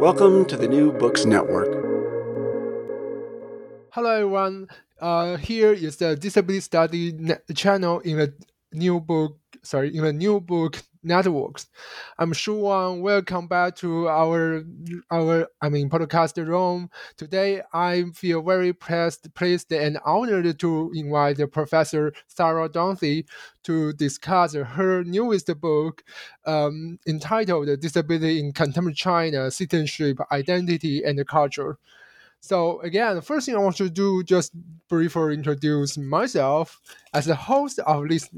Welcome to the New Books Network. Hello, everyone. Uh, here is the Disability Study ne- channel in the new book. Sorry, in the new book networks. I'm Shu Wan. Welcome back to our our I mean podcast room. Today I feel very pleased, pleased and honored to invite Professor Sarah Dauncey to discuss her newest book um, entitled Disability in Contemporary China, Citizenship, Identity and Culture. So again, the first thing I want to do just briefly introduce myself as the host of this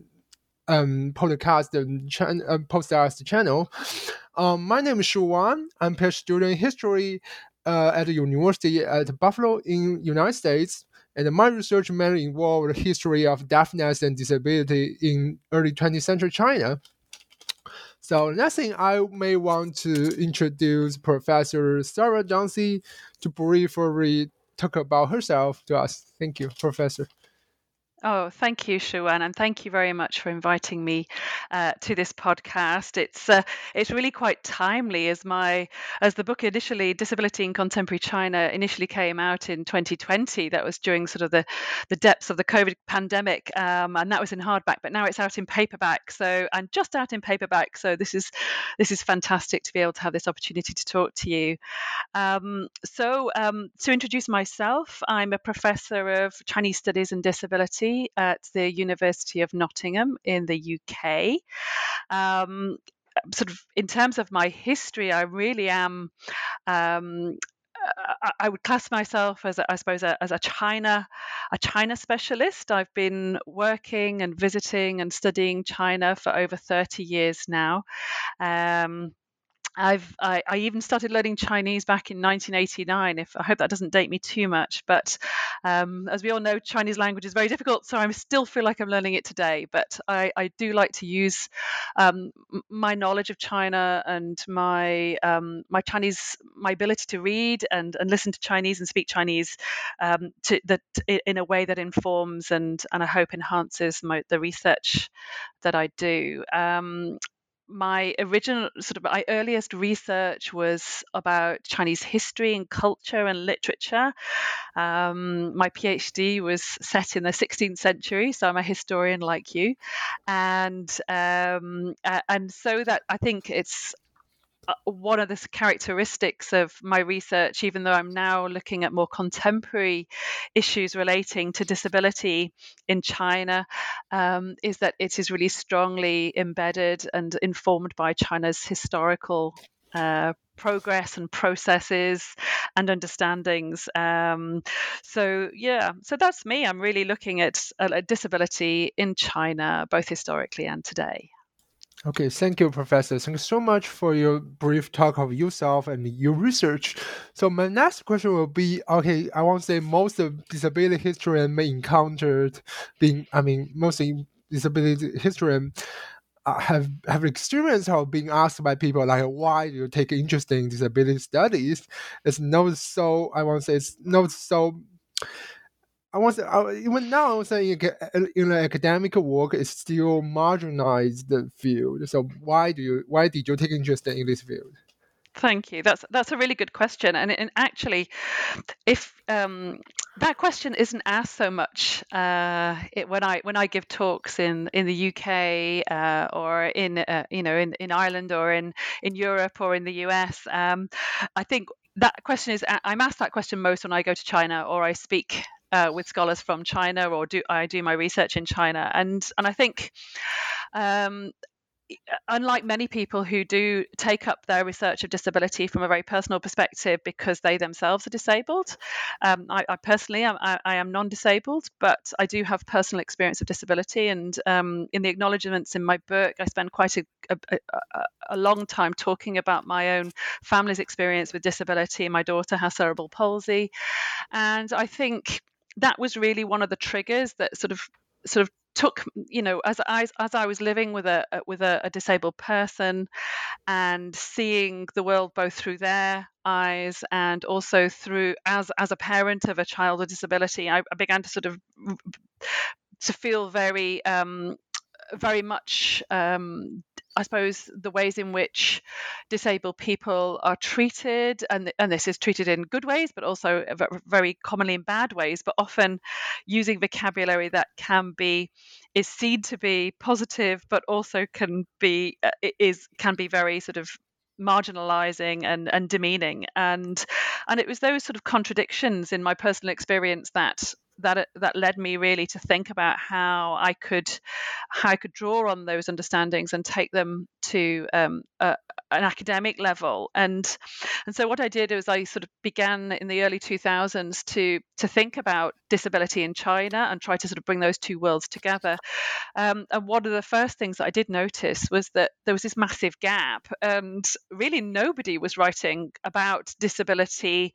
um, podcast um, chan- uh, podcast channel. Um, my name is Shu Wan. I'm PhD student in history uh, at the University at Buffalo in United States. And my research mainly involved the history of deafness and disability in early 20th century China. So next thing I may want to introduce Professor Sarah Johnson to briefly talk about herself to us. Thank you, Professor. Oh, thank you, Shu Wan, and thank you very much for inviting me uh, to this podcast. It's uh, it's really quite timely as my as the book initially Disability in Contemporary China initially came out in 2020. That was during sort of the the depths of the COVID pandemic, um, and that was in hardback. But now it's out in paperback. So and just out in paperback. So this is this is fantastic to be able to have this opportunity to talk to you. Um, so um, to introduce myself, I'm a professor of Chinese Studies and Disability at the University of Nottingham in the UK. Um, sort of in terms of my history, I really am. Um, I would class myself as, I suppose, a, as a China, a China specialist. I've been working and visiting and studying China for over 30 years now. Um, I've I, I, even started learning Chinese back in 1989. If I hope that doesn't date me too much, but um, as we all know, Chinese language is very difficult, so I still feel like I'm learning it today. But I, I do like to use um, my knowledge of China and my um, my Chinese my ability to read and, and listen to Chinese and speak Chinese um, to that in a way that informs and and I hope enhances my, the research that I do. My original sort of my earliest research was about Chinese history and culture and literature. Um, my PhD was set in the 16th century, so I'm a historian like you, and um, and so that I think it's uh, one of the characteristics of my research, even though I'm now looking at more contemporary issues relating to disability in China, um, is that it is really strongly embedded and informed by China's historical uh, progress and processes and understandings. Um, so yeah, so that's me. I'm really looking at a disability in China, both historically and today. Okay, thank you, Professor. Thank you so much for your brief talk of yourself and your research. So my next question will be, okay, I want to say most of disability historians may encountered being, I mean, most disability historians uh, have have experience of being asked by people like, why do you take interest in disability studies? It's not so, I want to say, it's not so I was I, even now I was saying in the academic work is still marginalized field. So why do you why did you take interest in this field? Thank you. That's that's a really good question, and, and actually, if um, that question isn't asked so much uh, it, when I when I give talks in in the UK uh, or in uh, you know in, in Ireland or in in Europe or in the US, um, I think that question is I'm asked that question most when I go to China or I speak uh, with scholars from China or do I do my research in China and and I think um, unlike many people who do take up their research of disability from a very personal perspective because they themselves are disabled, um, I, I, personally am, I, I, am non-disabled, but I do have personal experience of disability. And um, in the acknowledgements in my book, I spend quite a, a, a, long time talking about my own family's experience with disability. My daughter has cerebral palsy, and I think that was really one of the triggers that sort of sort of took you know as I as I was living with a with a, a, disabled person and seeing the world both through their eyes and also through as as a parent of a child with disability I, I began to sort of to feel very um, very much um, I suppose the ways in which disabled people are treated, and and this is treated in good ways, but also very commonly in bad ways, but often using vocabulary that can be is seen to be positive, but also can be uh, is can be very sort of marginalizing and, and demeaning. And and it was those sort of contradictions in my personal experience that that that led me really to think about how I could how I could draw on those understandings and take them to um, a, an academic level. And and so what I did was I sort of began in the early 2000s to to think about disability in China and try to sort of bring those two worlds together. Um, and one of the first things that I did notice was that there was this massive gap and really nobody was writing about disability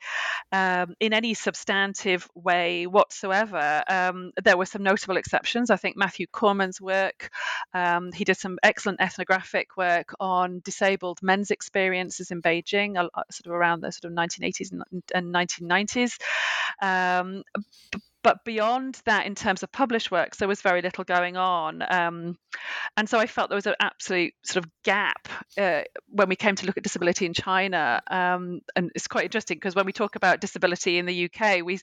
um, in any substantive way whatsoever um, there were some notable exceptions I think Matthew Kohrman's work um, he did some excellent ethnographic work on disabled men's experiences in Beijing, sort of around the sort of 1980s and 1990s. Um, but beyond that, in terms of published works, there was very little going on. Um, and so I felt there was an absolute sort of gap uh, when we came to look at disability in China. Um, and it's quite interesting because when we talk about disability in the UK, we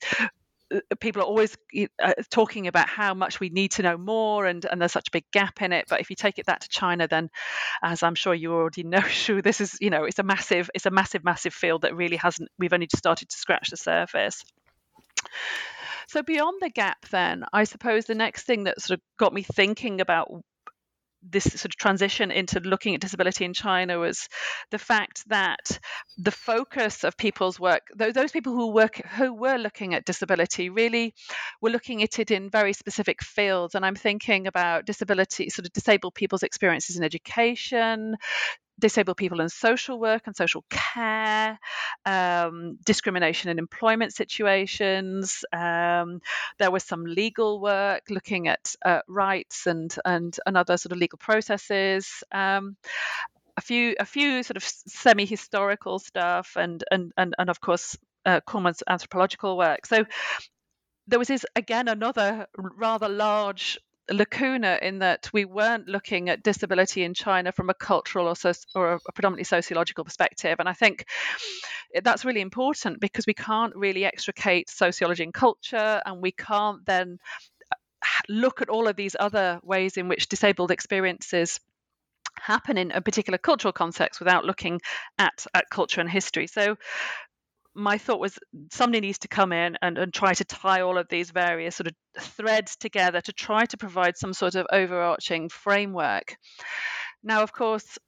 people are always uh, talking about how much we need to know more and, and there's such a big gap in it. But if you take it that to china then as i'm sure you already know shu this is you know it's a massive it's a massive massive field that really hasn't we've only just started to scratch the surface. So beyond the gap then i suppose the next thing that sort of got me thinking about this sort of transition into looking at disability in China was the fact that the focus of people's work, those people who work who were looking at disability, really were looking at it in very specific fields. And I'm thinking about disability, sort of disabled people's experiences in education, disabled people in social work and social care, um, discrimination in employment situations. Um, there was some legal work looking at uh, rights and, and and other sort of legal processes. Um, a few a few sort of semi-historical stuff and and and, and of course uh, Kohrman's anthropological work. So there was this again another rather large lacuna in that we weren't looking at disability in China from a cultural or, so, or a predominantly sociological perspective. And I think that's really important because we can't really extricate sociology and culture, and we can't then uh, look at all of these other ways in which disabled experiences happen in a particular cultural context without looking at, at culture and history. So my thought was somebody needs to come in and, and try to tie all of these various sort of threads together to try to provide some sort of overarching framework. Now, of course,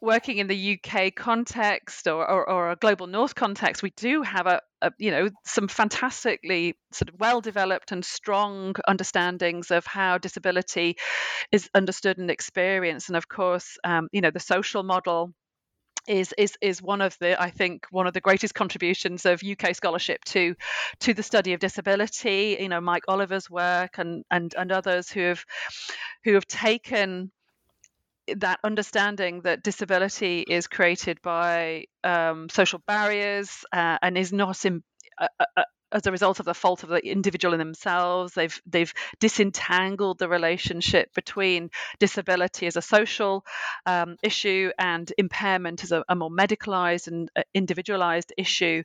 working in the UK context or, or, or, a global north context, we do have a, a, you know some fantastically sort of well developed and strong understandings of how disability is understood and experienced, and of course, um, you know the social model is is is one of the I think one of the greatest contributions of UK scholarship to to the study of disability. You know, Mike Oliver's work and and and others who have who have taken that understanding that disability is created by um, social barriers uh, and is not in, uh, uh, as a result of the fault of the individual in themselves. They've they've disentangled the relationship between disability as a social um, issue and impairment as a, a more medicalized and uh, individualized issue.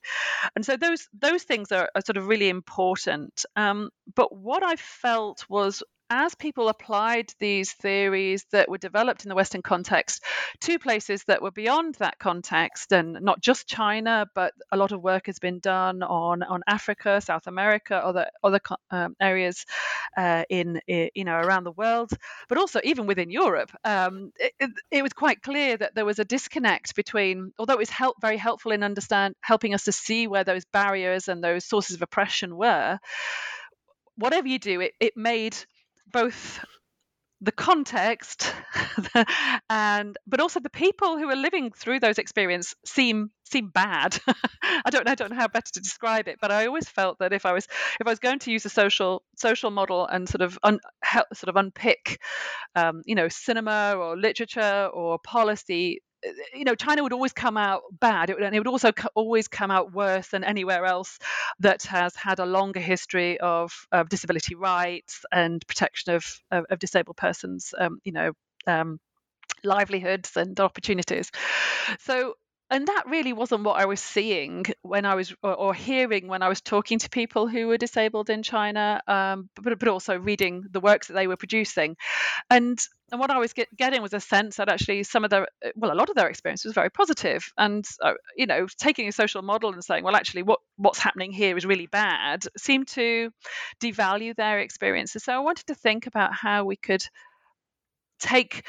And so those those things are, are sort of really important. Um, but what I felt was as people applied these theories that were developed in the Western context to places that were beyond that context, and not just China, but a lot of work has been done on on Africa, South America, other other um, areas uh, in, in, you know around the world, but also even within Europe, um, it, it, it, was quite clear that there was a disconnect between, although it was help, very helpful in understand helping us to see where those barriers and those sources of oppression were. Whatever you do, it, it made both the context and but also the people who are living through those experiences seem seem bad. I don't i don't know how better to describe it but i always felt that if i was if i was going to use a social social model and sort of un, help, sort of unpick um, you know cinema or literature or policy you know, China would always come out bad, it would, and it would also co- always come out worse than anywhere else that has had a longer history of, of disability rights and protection of, of, of disabled persons, um, you know, um, livelihoods and opportunities. So and that really wasn't what I was seeing when I was, or, or hearing when I was talking to people who were disabled in China, um, but, but also reading the works that they were producing. And and what I was get, getting was a sense that actually some of their, well, a lot of their experience was very. And uh, you know, taking a social model and saying, well, actually, what what's happening here is really bad, seemed to devalue their experiences. So I wanted to think about how we could take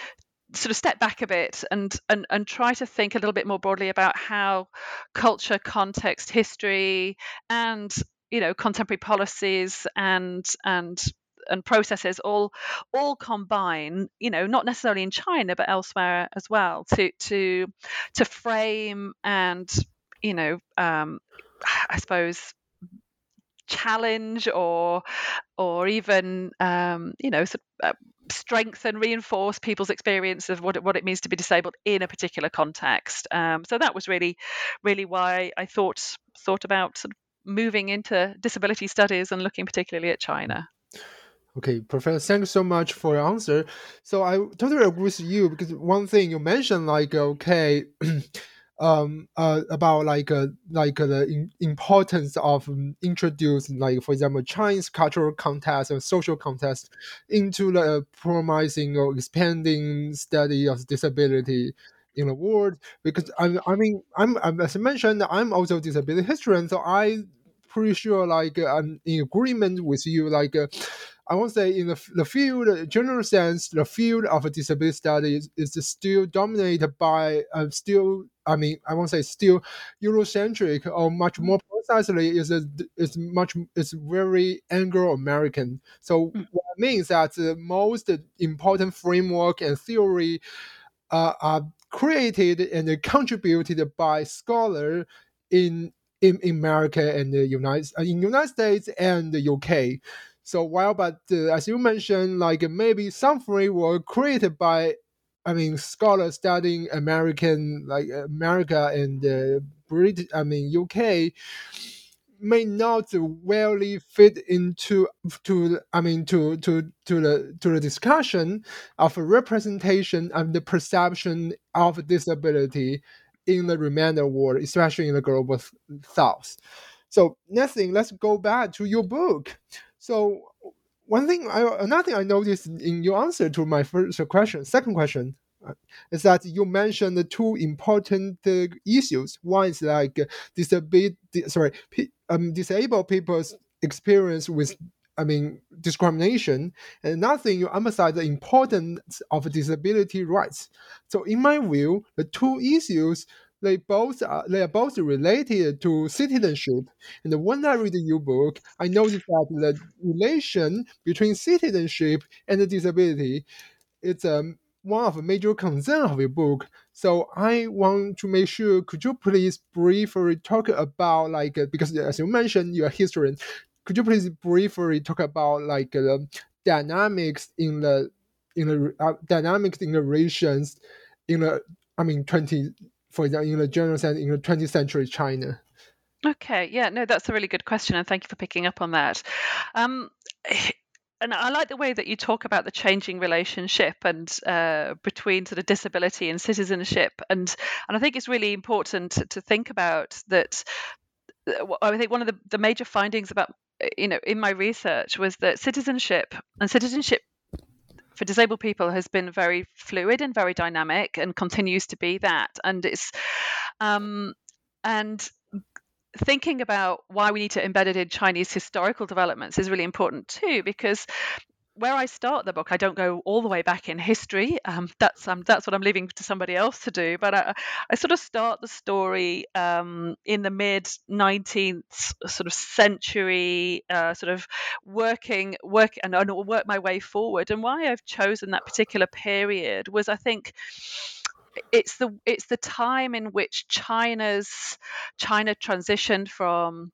sort of step back a bit and, and and try to think a little bit more broadly about how culture, context, history, and you know contemporary policies and and and processes all all combine you know not necessarily in china but elsewhere as well to to to frame and you know um i suppose challenge or or even um, you know sort of, uh, strengthen reinforce people's experience of what it, what it means to be disabled in a particular context um, so that was really really why I thought thought about sort of moving into disability studies and looking particularly at China Okay, Professor, thanks so much for your answer. So I totally agree with you because one thing you mentioned, like, okay, um uh about like uh, like uh, the in, importance of um, introducing like for example Chinese cultural context and social context into the uh, promising or expanding study of disability in the world. Because I, I mean I'm, I'm as I mentioned I'm also a disability historian so I pretty sure like I'm in agreement with you like uh, I won't say in the, the field, general sense, the field of disability studies is, is still dominated by uh, still I mean, I won't say still Eurocentric or much more precisely is a, is much is very Anglo American. So mm. what it means that the most important framework and theory uh, are created and contributed by scholars in in America and the United uh, in United States and the UK. So while, but uh, as you mentioned, like maybe some framework created by I mean, scholars studying American, like America and uh, British, I mean UK, may not really fit into to I mean to to to the to the discussion of representation and the perception of disability in the remainder world, especially in the global south. So next thing, let's go back to your book. So one thing, I, another thing I noticed in your answer to my first question, second question, uh, is that you mentioned the two important uh, issues. One is like disability, sorry, um, disabled people's experience with, I mean, discrimination. And another thing, you emphasize the importance of disability rights. So, in my view, the two issues they both are they are both related to citizenship. And when I read your book, I noticed that the relation between citizenship and disability is um, one of the major concerns of your book. So I want to make sure, could you please briefly talk about like because as you mentioned, you're a historian. Could you please briefly talk about like the dynamics in the in the uh, dynamics in the relations in the I mean twenty for example, in the general sense, in the 20th century China. Okay, yeah, no, that's a really good question, and thank you for picking up on that. Um, and I like the way that you talk about the changing relationship and uh, between sort of disability and citizenship, and and I think it's really important to, to think about that. Uh, I think one of the, the major findings about uh, you know in my research was that citizenship and citizenship for disabled people has been very fluid and very dynamic and continues to be that. And it's um and thinking about why we need to embed it in Chinese historical developments is really important too, because where I start the book, I don't go all the way back in history. Um, that's um, that's what I'm leaving to somebody else to do. But I, I sort of start the story um, in the mid 19th sort of century, uh, sort of working work and, and work my way forward. And why I've chosen that particular period was, I think, it's the it's the time in which China's China transitioned from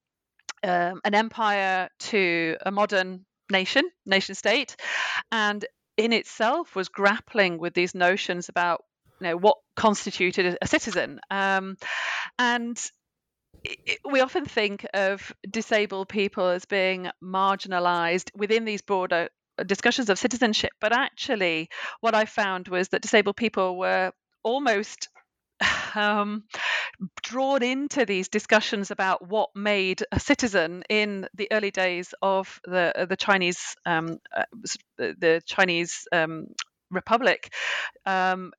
um, an empire to a modern nation, nation state, and in itself was grappling with these notions about you know what constituted a citizen, um, and we often think of disabled people as being marginalized within these broader discussions of citizenship, but actually, what I found was that disabled people were almost um, drawn into these discussions about what made a citizen in the early days of the the Chinese um, uh, the Chinese um, Republic, um,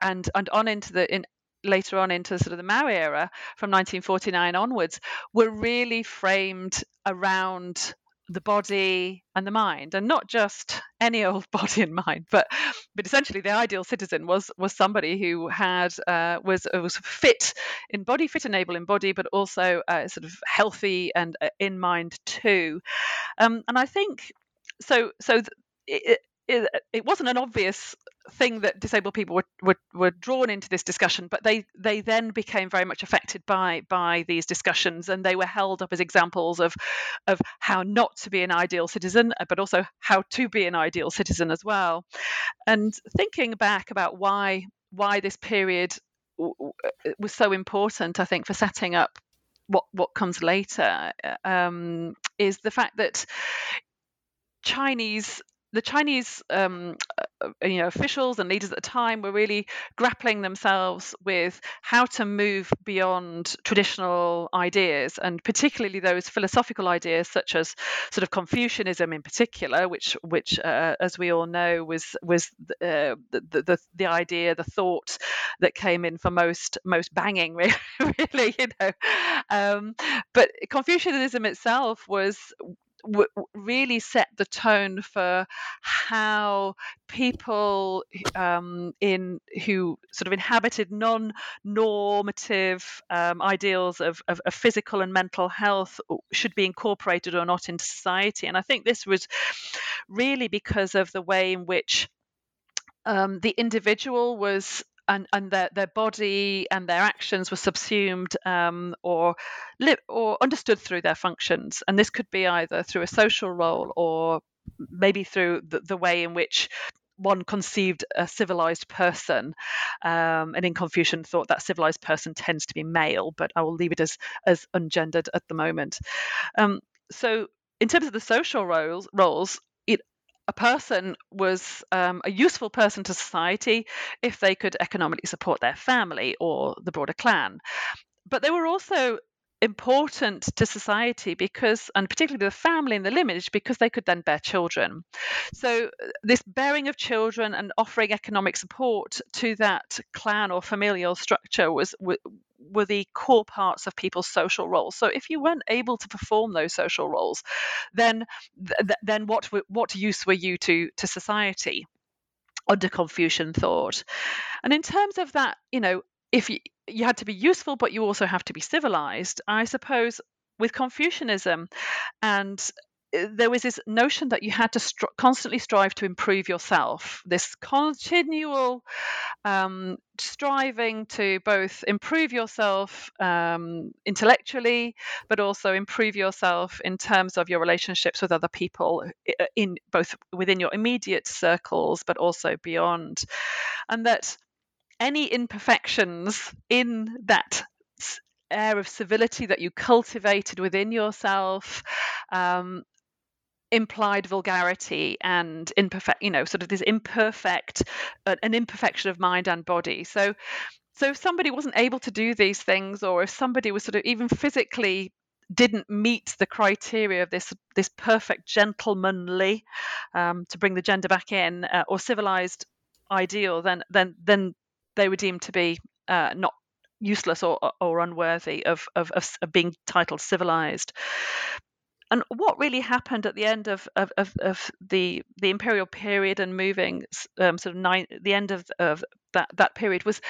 and and on into the in, later on into sort of the Mao era from 1949 onwards were really framed around the body and the mind and not just any old body and mind but but essentially the ideal citizen was was somebody who had uh, was uh, was fit in body fit and able in body but also uh, sort of healthy and uh, in mind too. Um, and i think so so th- it, it, it wasn't an obvious thing that disabled people were, were, were drawn into this discussion, but they, they then became very much affected by by these discussions, and they were held up as examples of of how not to be an ideal citizen, uh, but also how to be an ideal citizen as well. And thinking back about why why this period uh, was so important, I think, for setting up what what comes later uh, um, is the fact that Chinese the Chinese um, uh, you know, officials and leaders at the time were really grappling themselves with how to move beyond traditional ideas, and particularly those philosophical ideas such as sort of Confucianism in particular, which, which uh, as we all know, was was uh, the, the the idea, the thought that came in for most most banging, really, really you know. Um, but Confucianism itself was w- really set the tone for how people um, in who sort of inhabited non-normative um, ideals of, of, of, physical and mental health should be incorporated or not into society. And I think this was really because of the way in which um, the individual was and, and their, their body and their actions were subsumed um, or li- or understood through their functions. And this could be either through a social role or maybe through the, the way in which one conceived a civilized person, um, and in Confucian thought that civilized person tends to be male, but I will leave it as as ungendered at the moment. Um, so, in terms of the social roles, roles a person was um, a useful person to society if they could economically support their family or the broader clan. But they were also important to society because, and particularly the family and the lineage, because they could then bear children. So, uh, this bearing of children and offering economic support to that clan or familial structure was were the core parts of people's social roles. So if you weren't able to perform those social roles, then th- then what what use were you to to society? Under Confucian thought, and in terms of that, you know, if you you had to be useful, but you also have to be civilized. I suppose with Confucianism and there was this notion that you had to constantly strive to improve yourself, this continual um, striving to both improve yourself um, intellectually, but also improve yourself in terms of your relationships with other people, in both within your immediate circles, but also beyond, and that any imperfections in that air of civility that you cultivated within yourself um, implied vulgarity and imperfect you know sort of this imperfect uh, an imperfection of mind and body so so if somebody wasn't able to do these things or if somebody was sort of even physically didn't meet the criteria of this this perfect gentlemanly um, to bring the gender back in uh, or civilized ideal then then then they were deemed to be uh, not useless or, or unworthy of, of, of, being titled civilized. And what really happened at the end of, of, of, of the the imperial period and moving um, sort of nine, the end of, of that, that period was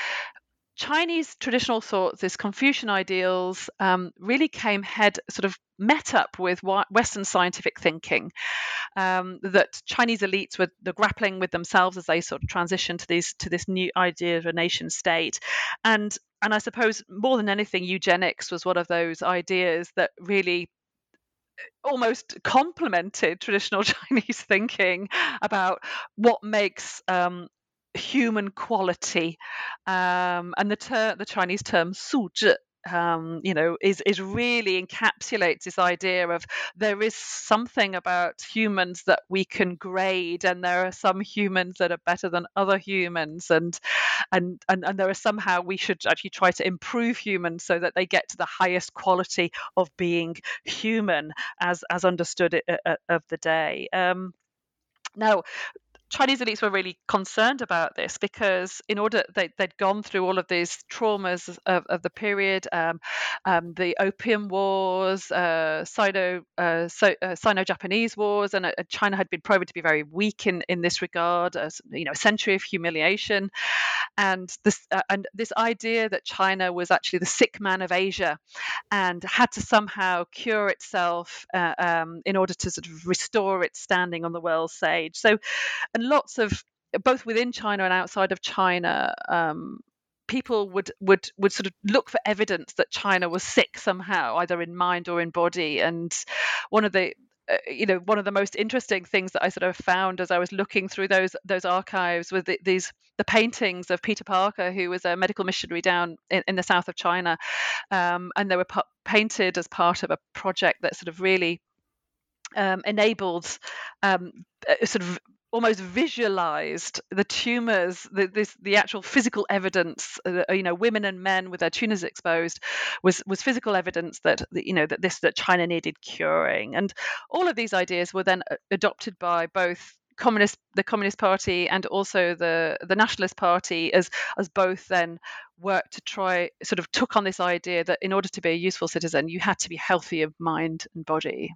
Chinese traditional thoughts, this Confucian ideals, um, really came head sort of met up with Western scientific thinking. Um, that Chinese elites were grappling with themselves as they sort of transitioned to these to this new idea of a nation state, and and I suppose more than anything, eugenics was one of those ideas that really almost complemented traditional Chinese thinking about what makes um, human quality, um, and the ter- the Chinese term 素质 um, you know, is is really encapsulates this idea of there is something about humans that we can grade, and there are some humans that are better than other humans, and and and, and there are somehow we should actually try to improve humans so that they get to the highest quality of being human as as understood it, uh, of the day. Um, now, Chinese elites were really concerned about this because, in order they, had gone through all of these traumas of, of the period, um, um, the Opium Wars, uh, Sino uh, so, uh, Sino-Japanese Wars, and uh, China had been proven to be very weak in, in this regard. As, you know, a century of humiliation, and this uh, and this idea that China was actually the sick man of Asia, and had to somehow cure itself uh, um, in order to sort of restore its standing on the world stage. So, and lots of both within China and outside of China, um, people would would would sort of look for evidence that China was sick somehow, either in mind or in body. And one of the uh, you know one of the most interesting things that I sort of found as I was looking through those those archives was the, these the paintings of Peter Parker, who was a medical missionary down in, in the south of China, um, and they were painted as part of a project that sort of really um, enabled um, sort of almost visualized the tumors the, this the actual physical evidence uh, you know women and men with their tumors exposed was was physical evidence that you know that this that china needed curing. And all of these ideas were then uh, adopted by both communist the communist party and also the the nationalist party as as both then worked to try sort of took on this idea that in order to be a useful citizen you had to be healthy of mind and body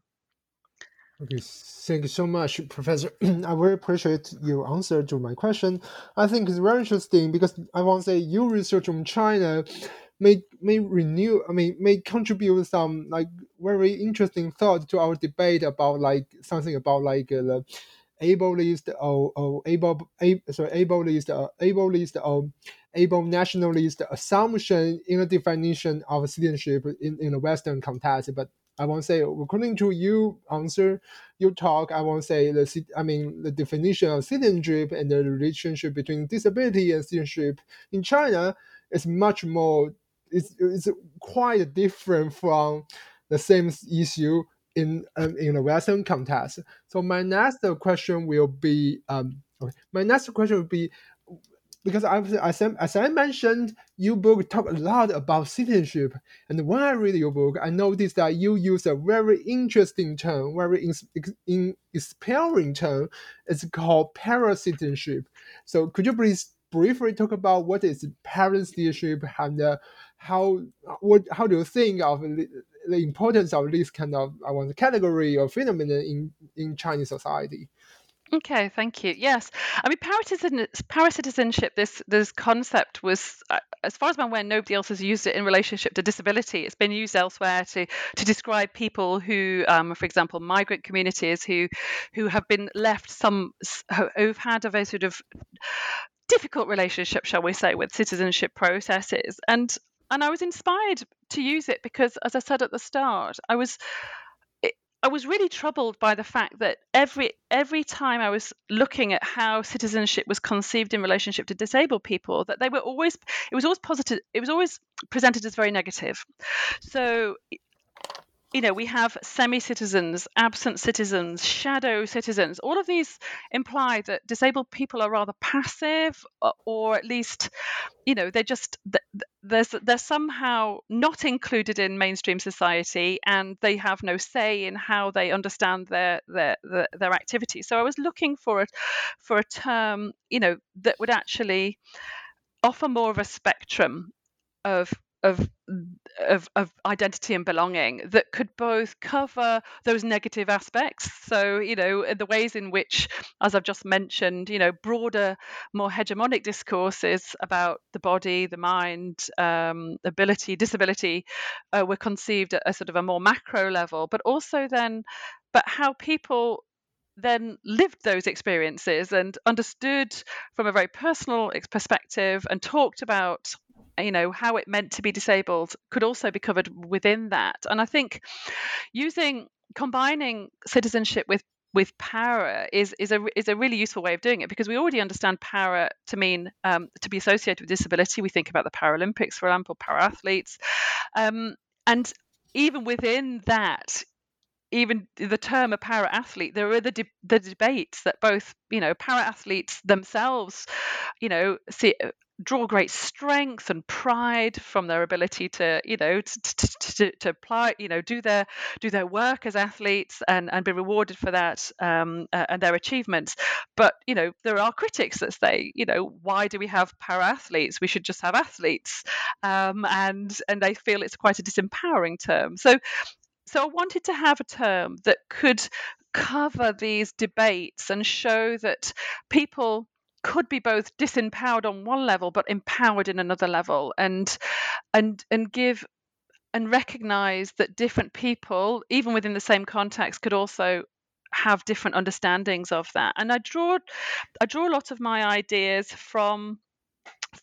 Okay, thank you so much, Professor. I very appreciate your answer to my question. I think it's very interesting because I want to say your research on China may may renew. I mean, may contribute some like very interesting thought to our debate about like something about like uh, the ableist or, or able, a, sorry, ableist, uh, or able nationalist assumption in the definition of citizenship in, in the Western context, but I won't say according to you answer your talk. I won't say the I mean the definition of citizenship and the relationship between disability and citizenship in China is much more. It's, it's quite different from the same issue in um, in a Western context. So my next question will be um, okay. My next question will be because I, as, I, as I mentioned, your book talk a lot about citizenship, and when I read your book, I noticed that you use a very interesting term, very in, in, inspiring term. It's called paracitizenship. So could you please briefly talk about what is paracitizenship and uh, how what how do you think of the, the importance of this kind of I want category or phenomenon in in Chinese society? Okay, thank you. Yes, I mean paracitizenship. This this concept was, uh, as far as I'm aware, nobody else has used it in relationship to disability. It's been used elsewhere to to describe people who, um, for example, migrant communities who who have been left some who've had a very sort of difficult relationship, shall we say, with citizenship processes. And and I was inspired to use it because, as I said at the start, I was I was really troubled by the fact that every every time I was looking at how citizenship was conceived in relationship to disabled people, that they were always it was always positive. It was always presented as very negative. So you know, we have semi citizens, absent citizens, shadow citizens. All of these imply that disabled people are rather passive, uh, or at least, you know, they're just there's they're somehow not included in mainstream society, and they have no say in how they understand their their their, their activity. So I was looking for a for a term, you know, that would actually offer more of a spectrum of of, of of identity and belonging that could both cover those negative aspects. So you know the ways in which as i've just mentioned you know broader more hegemonic discourses about the body the mind um, ability disability uh, were conceived at a sort of a more macro level but also then but how people then lived those experiences and understood from a very personal perspective and talked about you know how it meant to be disabled could also be covered within that and i think using combining citizenship with with para is is a is a really useful way of doing it because we already understand para to mean um, to be associated with disability. We think about the Paralympics, for example, para athletes, um, and even within that, even the term a para athlete, there are the de- the debates that both you know para athletes themselves, you know, see draw great strength and pride from their ability to you know to, to, to, to apply you know do their do their work as athletes and and be rewarded for that um, uh, and their achievements. But you know there are critics that say you know why do we have para athletes we should just have athletes. Um, and and they feel it's quite a disempowering term. So so I wanted to have a term that could cover these debates and show that people could be both disempowered on one level but empowered in another level and and and give and recognize that different people even within the same context could also have different understandings of that. And i draw i draw a lot of my ideas from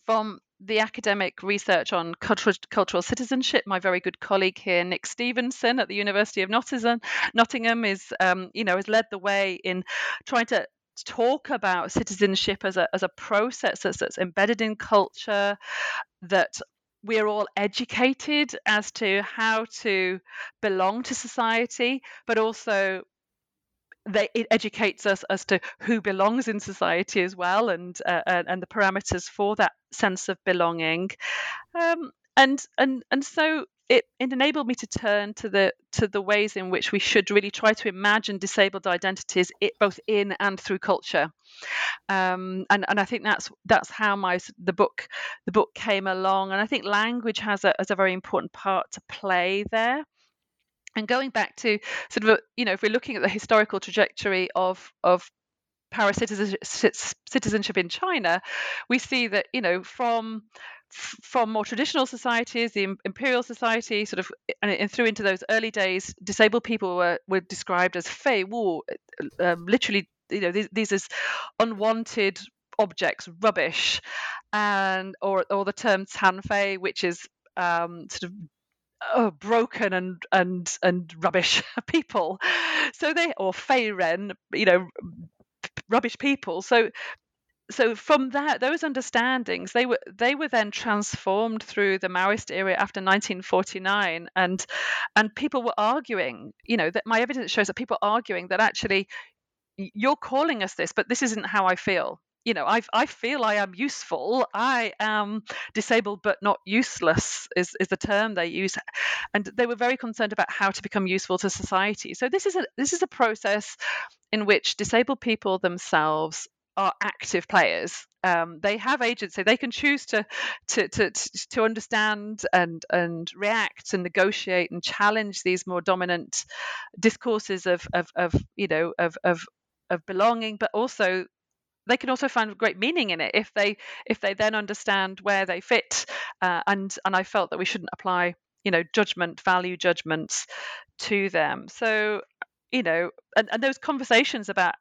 from the academic research on cultural, cultural citizenship. My very good colleague here, Nick Stevenson at the University of Nottingham, Nottingham is, um, you know, has led the way in trying to talk about citizenship as a, as a process that's, that's embedded in culture, that we're all educated as to how to belong to society, but also they, it educates us as to who belongs in society as well, and uh, and the parameters for that sense of belonging, um, and and and so it, it enabled me to turn to the to the ways in which we should really try to imagine disabled identities it, both in and through culture. Um, and and I think that's that's how my the book the book came along. And I think language has a has a very important part to play there and going back to sort of a, you know if we're looking at the historical trajectory of of para citizenship in China, we see that you know from from more traditional societies, the imperial society, sort of, and, and through into those early days, disabled people were, were described as fei wu, um, literally, you know, these, these as unwanted objects, rubbish, and or or the term can fei, which is um, sort of oh, broken and and and rubbish people. So they or fei ren, you know, rubbish people. So so from that those understandings they were they were then transformed through the Maoist era after 1949 and and people were arguing you know that my evidence shows that people are arguing that actually you're calling us this but this isn't how I feel you know I, I feel I am useful I am disabled but not useless is, is the term they use and they were very concerned about how to become useful to society so this is a this is a process in which disabled people themselves are active players. Um, they have agency. They can choose to, to to to understand and and react and negotiate and challenge these more dominant discourses of of, of you know of of of belonging, but also they can also find great meaning in it if they if they then understand where they fit. Uh, and and I felt that we shouldn't apply you know judgment value judgments to them. So you know and, and those conversations about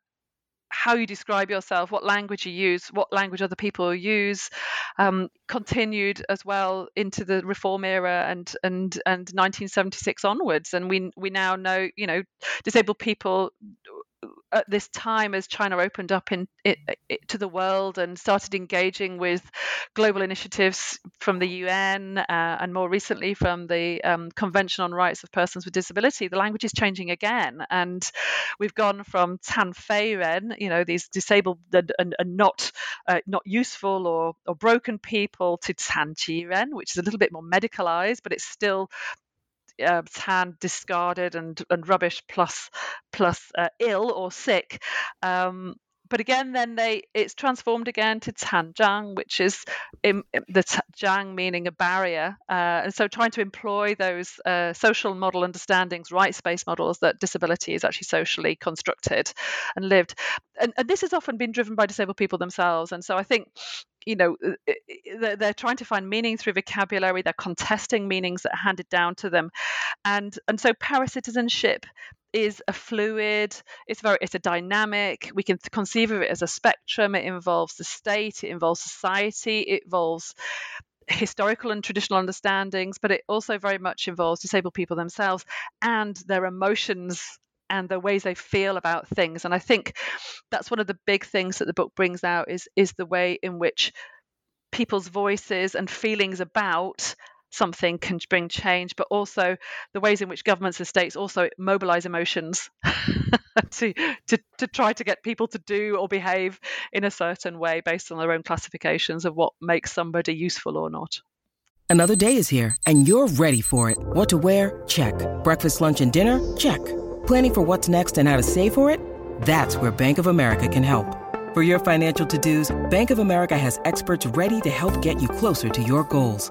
how you describe yourself, what language you use, what language other people use, um, continued as well into the reform era and and and 1976 onwards. And we we now know, you know, disabled people at this time as China opened up in it, it, to the world and started engaging with global initiatives from the UN uh, and more recently from the um, Convention on Rights of Persons with Disability, the language is changing again, and we've gone from Can Fei you know, these disabled and, and, and not uh, not useful or, or broken people, to Can Ji Ren, which is a little bit more medicalized, but it's still uh, tan, discarded, and and rubbish plus plus uh, ill or sick. Um, but again, then they it's transformed again to canzhang, which is in, in the jiang meaning a barrier, uh, and so trying to employ those uh, social model understandings, rights-based models that disability is actually socially constructed and lived, and, and this has often been driven by disabled people themselves, and so I think you know uh, they're trying to find meaning through vocabulary they're contesting meanings that are handed down to them. And and so paracitizenship is a fluid it's very it's a dynamic we can conceive of it as a spectrum it involves the state it involves society it involves historical and traditional understandings but it also very much involves disabled people themselves and their emotions and the ways they feel about things. And i think that's one of the big things that the book brings out is is the way in which people's voices and feelings about something can bring change, but also the ways in which governments and states also mobilize emotions to, to, to try to get people to do or behave in a certain way based on their own classifications of what makes somebody useful or not. Another day is here, and you're ready for it. What to wear? Check. Breakfast, lunch, and dinner? Check. Planning for what's next and how to save for it? That's where Bank of America can help. For your financial to dos, Bank of America has experts ready to help get you closer to your goals.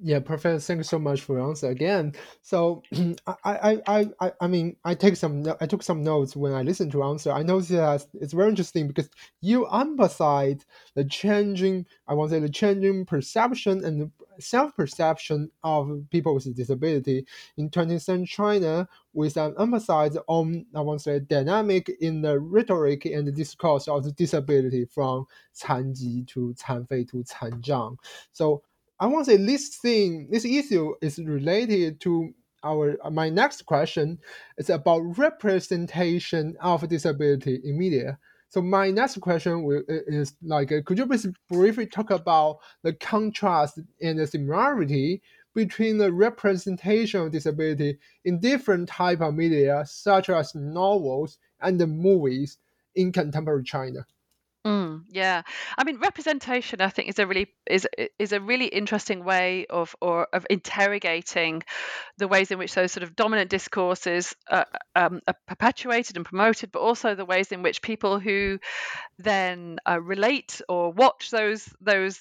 Yeah, Professor, thank you so much for your answer again. So, I, I, I, I mean, I take some, I took some notes when I listened to answer. I noticed that it's very interesting because you emphasize the changing, I want to say the changing perception and self-perception of people with disability in 20th century China with an emphasis on, I want to say, dynamic in the rhetoric and the discourse of disability from 残疾 to 残废 to 残障. So I want to say this thing, this issue is related to our my next question is about representation of disability in media. So my next question will, is like, could you please briefly talk about the contrast and the similarity between the representation of disability in different type of media, such as novels and the movies in contemporary China? Mm, yeah, I mean, representation, I think, is a really is is a really interesting way of or of interrogating the ways in which those sort of dominant discourses uh, um, are perpetuated and promoted, but also the ways in which people who then uh, relate or watch those those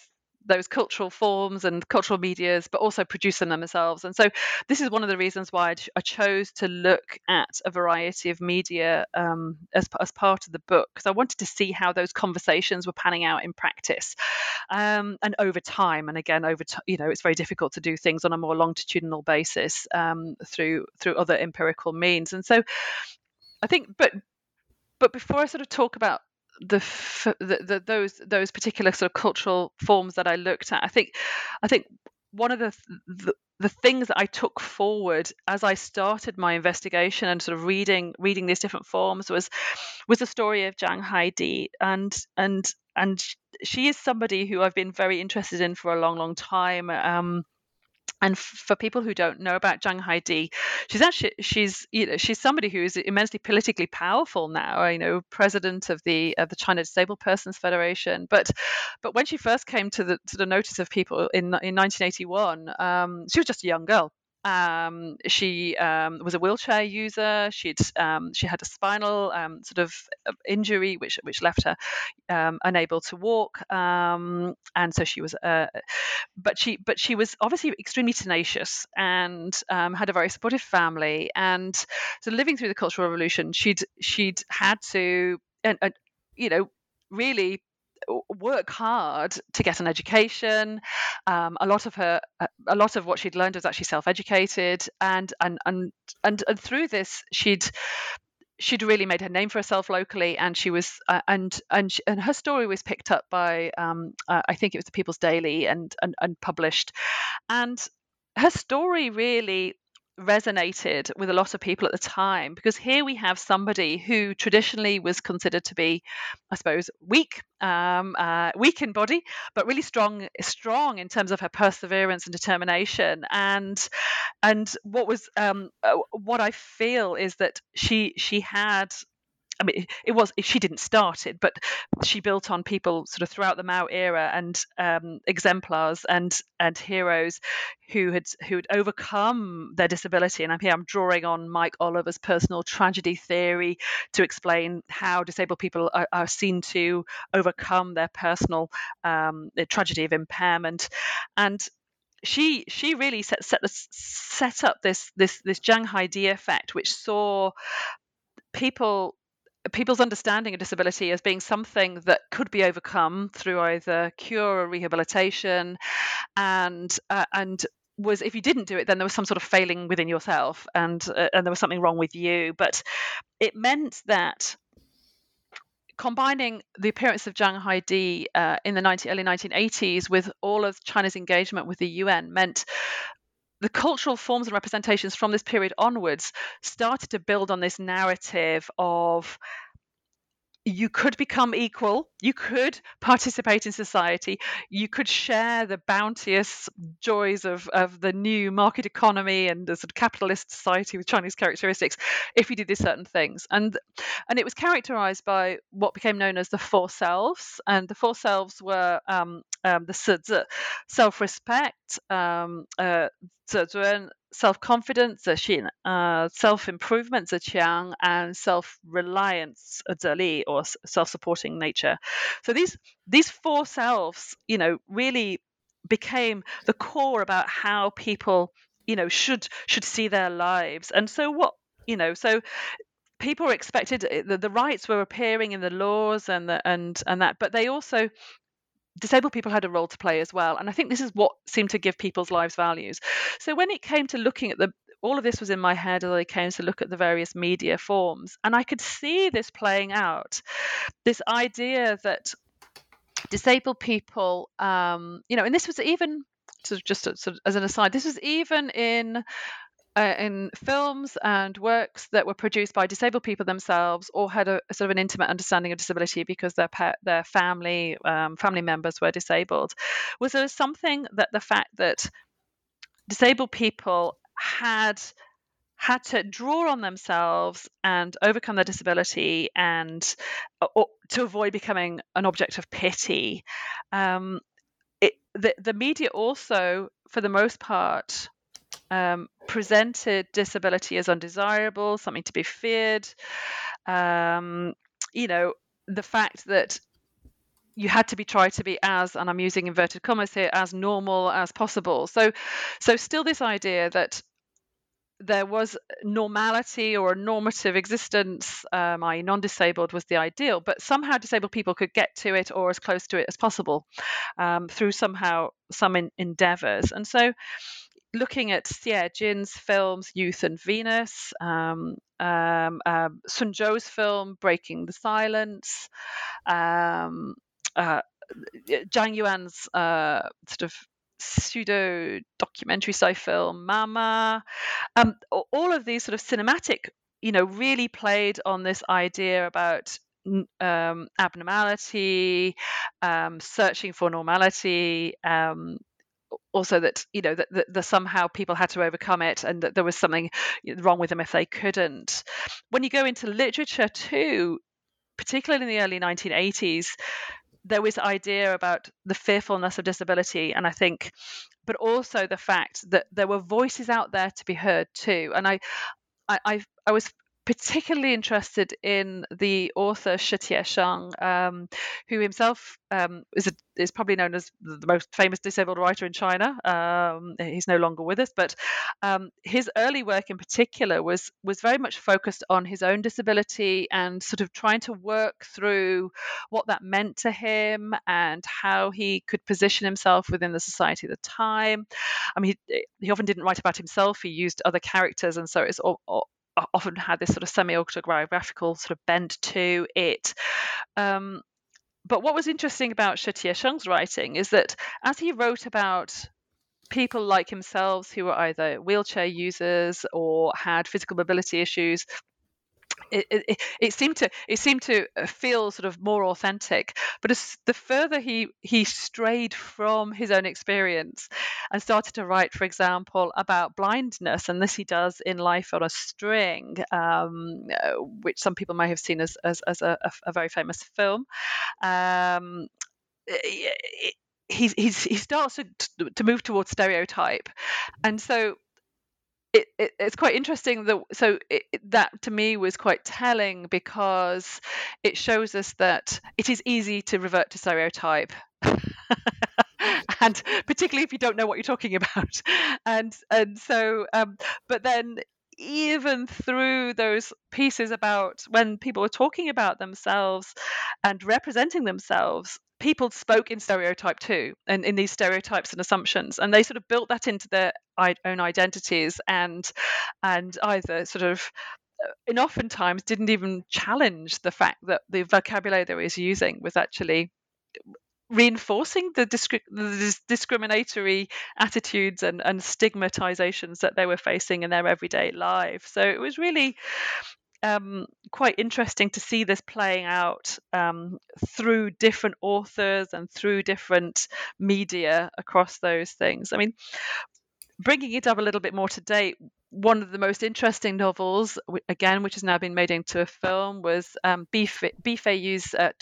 those cultural forms and cultural medias, but also producing them themselves. And so, this is one of the reasons why I, chose to look at a variety of media um, as, as part of the book, because I wanted to see how those conversations were panning out in practice um, and over time. And again, over time, you know, it's very difficult to do things on a more longitudinal basis um, through through other empirical means. And so, I think, but but before I sort of talk about the, the, the, those those particular sort of cultural forms that I looked at. I think I think one of the, the the things that I took forward as I started my investigation and sort of reading reading these different forms was was the story of Zhang Haidi and and and she is somebody who I've been very interested in for a long long time. Um, and for people who don't know about Zhang Haidi, she's actually she's you know she's somebody who is immensely politically powerful now. You know, president of the of the China Disabled Persons Federation. But but when she first came to the to the notice of people in in 1981, um, she was just a young girl. Um, she um, was a wheelchair user. She'd um, she had a spinal um, sort of uh, injury, which which left her um, unable to walk, um, and so she was. Uh, but she but she was obviously extremely tenacious and had a very supportive family. And so living through the Cultural Revolution, she'd she'd had to and, and you know really work hard to get an education. Um, a lot of her, a lot of what she'd learned was actually self-educated, and and and and, and through this, she'd she'd really made her name for herself locally, and she was uh, and and she, and her story was picked up by um, uh, I think it was the People's Daily and and, and published, and her story really resonated with a lot of people at the time because here we have somebody who traditionally was considered to be, I suppose, weak, um, uh, weak in body, but really strong, strong in terms of her perseverance and determination. And and what was um, uh, what I feel is that she she had I mean, it was she didn't start it, but she built on people sort of throughout the Mao era and um, exemplars and and heroes who had who had overcome their disability. And I'm here I'm drawing on Mike Oliver's personal tragedy theory to explain how disabled people are, are seen to overcome their personal um, tragedy of impairment. And she she really set set, set up this this this Zhang Haidi effect, which saw people people's understanding of disability as being something that could be overcome through either cure or rehabilitation. And uh, and was if you didn't do it then there was some sort of failing within yourself and uh, and there was something wrong with you. But it meant that combining the appearance of Zhang Haidi uh, in the 19, early 1980s with all of China's engagement with the UN meant the cultural forms and representations from this period onwards started to build on this narrative of you could become equal, you could participate in society, you could share the bounteous joys of, of the new market economy and the sort of capitalist society with Chinese characteristics if you did these certain things. And and it was characterized by what became known as the four selves. And the four selves were um, um, the self-respect, um, uh, self-confidence 自信, uh, self-improvement 自强, and self-reliance 自立 or self-supporting nature. So these these four selves, you know, really became the core about how people, you know, should should see their lives. And so what, you know, so people were expected the, the rights were appearing in the laws and the, and and that, but they also disabled people had a role to play as well. And I think this is what seemed to give people's lives values. So when it came to looking at the all of this was in my head as I came to look at the various media forms. And I could see this playing out. This idea that disabled people, um, you know, and this was even sort of just sort of as an aside, this was even in uh, in films and works that were produced by disabled people themselves or had a, a sort of an intimate understanding of disability because their their family um, family members were disabled. Was there something that the fact that disabled people had had to draw on themselves and overcome their disability and or, to avoid becoming an object of pity um, it, the, the media also for the most part um, presented disability as undesirable, something to be feared. Um, you know, the fact that you had to be tried to be as, and I'm using inverted commas here, as normal as possible. So, so still this idea that there was normality or a normative existence, um, i.e., non-disabled, was the ideal, but somehow disabled people could get to it or as close to it as possible um, through somehow some in, endeavors. And so, looking at Xie Jin's films, Youth and Venus, um, um, um, film, Breaking the Silence, um, uh, Zhang Yuan's uh, sort of pseudo documentary sci film, Mama, um, all of these sort of cinematic, you know, really played on this idea about um, abnormality, um, searching for normality, um, also that you know that, that, somehow people had to overcome it and that there was something wrong with them if they couldn't. When you go into literature too particularly in the early 1980s there was idea about the fearfulness of disability and i think but also the fact that there were voices out there to be heard too. And i i i was particularly interested in the author Shi Tiesheng, um, who himself um, is, a, is probably known as the most famous disabled writer in China. Um, he's no longer with us, but um, his early work in particular was was very much focused on his own disability and sort of trying to work through what that meant to him and how he could position himself within the society at the time. I mean, he, he often didn't write about himself; he used other characters, and so it's all, all often had this sort of semi-autobiographical sort of bent to it. Um, but what was interesting about Shi Tiesheng's writing is that as he wrote about people like himself who were either wheelchair users or had physical mobility issues it, it, it, seemed to it seemed to uh, feel sort of more authentic but as the further he he strayed from his own experience and started to write for example about blindness and this he does in life on a string um, uh, which some people may have seen as as, as a, a, very famous film um, it, he, he starts to, to move towards stereotype. And so it, it, it's quite interesting that so it, that to me was quite telling because it shows us that it is easy to revert to stereotype. And particularly if you don't know what you're talking about. And and so um, but then even through those pieces about when people were talking about themselves and representing themselves people spoke in stereotype too and in these stereotypes and assumptions and they sort of built that into their own identities and and either sort of uh, and oftentimes didn't even challenge the fact that the vocabulary they was using was actually reinforcing the, discri- the discriminatory attitudes and, and stigmatizations that they were facing in their everyday life. So it was really um, quite interesting to see this playing out um, through different authors and through different media across those things. I mean, bringing it up a little bit more to date, one of the most interesting novels, again, which has now been made into a film, was um, Bi Feiyu's uh,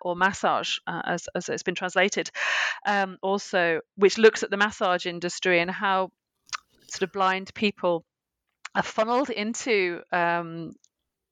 or Massage, uh, as, as it's been translated, um, also, which looks at the massage industry and how sort of blind people are funneled into um,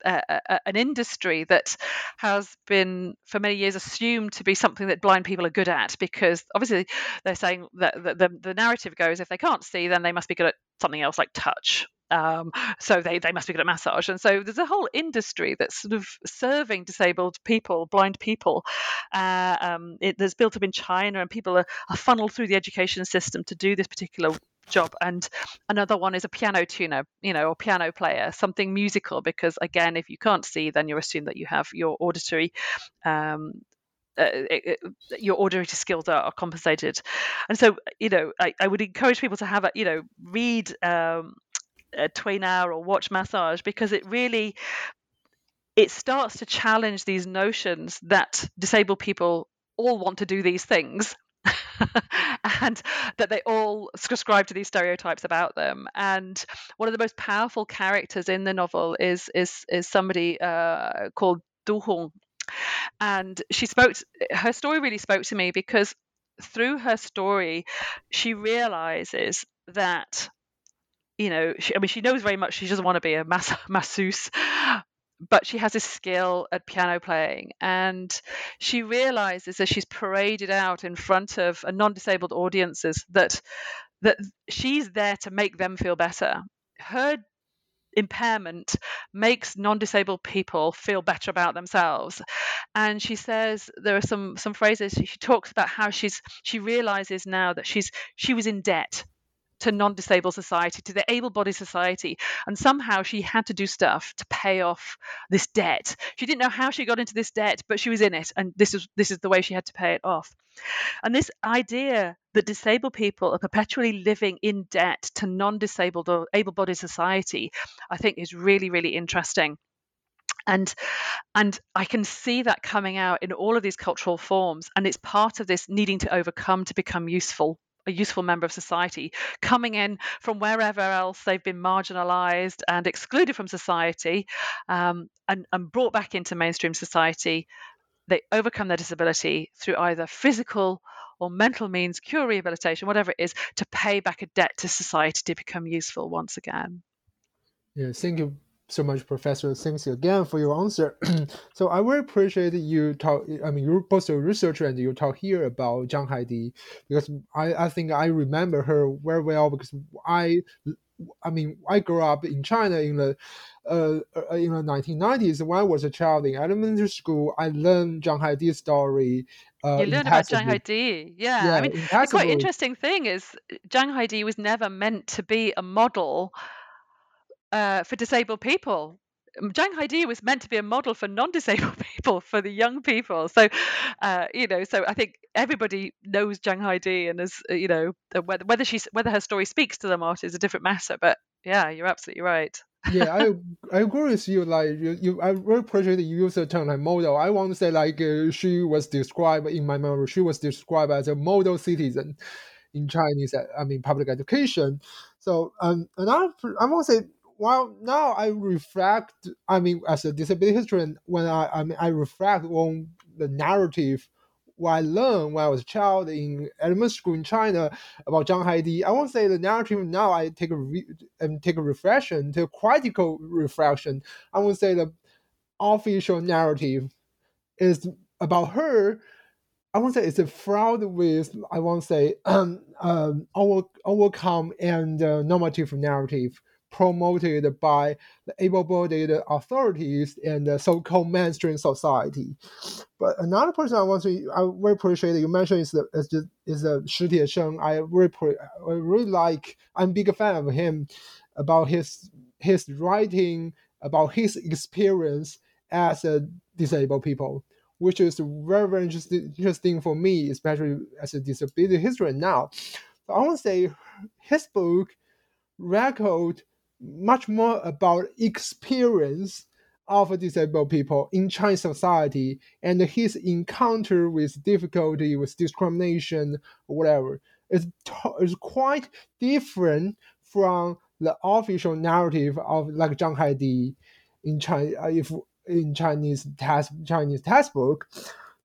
an industry that has been for many years assumed to be something that blind people are good at because obviously they're saying that the, the, the narrative goes if they can't see then they must be good at something else like touch. Um, so they, they must be good at massage. And so there's a whole industry that's sort of serving disabled people blind people. Uh, um, it, there's built up in china and people are, are funneled through the education system to do this particular job. And another one is a piano tuner you know or piano player something musical because again if you can't see then you're assumed that you have your auditory um, uh, it, it, your auditory skills are, are, compensated. And so you know I, I, would encourage people to have a you know read um, a Tuina or watch massage because it really it starts to challenge these notions that disabled people all want to do these things and that they all subscribe to these stereotypes about them. And one of the most powerful characters in the novel is is is somebody uh, called Du Hong, and she spoke. Her story really spoke to me because through her story, she realizes that you know, she, I mean, she knows very much she doesn't want to be a mass, masseuse, but she has a skill at piano playing and she realizes as she's paraded out in front of a non-disabled audiences that that she's there to make them feel better. Her impairment makes non-disabled people feel better about themselves. And she says there are some some phrases she talks about how she's she realizes now that she's she was in debt to non-disabled society to the able-bodied society. And somehow she had to do stuff to pay off this debt. She didn't know how she got into this debt but she was in it and this is this is the way she had to pay it off. And this idea that disabled people are perpetually living in debt to non-disabled or able-bodied society i think is really really interesting. And and i can see that coming out in all of these cultural forms and it's part of this needing to overcome to become useful a useful member of society, coming in from wherever else they've been marginalized and excluded from society um, and, and brought back into mainstream society. They overcome their disability through either physical or mental means, cure rehabilitation, whatever it is, to pay back a debt to society to become useful once again. Yeah, thank you so much, Professor. Thanks again for your answer. so I really appreciate you talk. I mean, you're both a researcher and you talk here about Zhang Haidi because I, I think I remember her very well because I I mean, I grew up in China in the uh, uh in the 1990s. When I was a child in elementary school, I learned Zhang Haidi's story. Uh, you learn about Zhang Haidi, yeah. yeah I mean, the quite interesting thing is Zhang Haidi was never meant to be a model uh, for disabled people. Zhang Haidi was meant to be a model for non-disabled people, for the young people. So, uh, you know, so I think everybody knows Zhang Haidi, and as uh, you know, whether whether she's whether her story speaks to them or not is a different matter. But yeah, you're absolutely right. yeah, I I agree with you. Like you, you I really appreciate that you use the term like model. I want to say like uh, she was described in my memory. She was described as a model citizen in Chinese. Uh, I mean, public education. So um, and I I want to say well, now I reflect. I mean, as a disability historian, when I I mean I reflect on the narrative what I learned when I was a child in elementary school in China about Zhang Haidi. I won't say the narrative now. I take a re, and take a reflection, a critical reflection. I won't say the official narrative is about her. I won't say it's a fraud with. I won't say um, um, over, overcome and uh, normative narrative promoted by the able-bodied authorities and the so-called mainstream society. But another person I want to, I very appreciate you mentioned is the is the, is the Shi Tiesheng. I really I really like. I'm a big fan of him about his his writing about his experience as a disabled people, which is very very interesting interesting for me, especially as a disability historian now. So I want to say his book record much more about experience of disabled people in Chinese society and his encounter with difficulty, with discrimination, whatever. It's, it's quite different from the official narrative of like Zhang Haidi in China, uh, if in Chinese text Chinese textbook.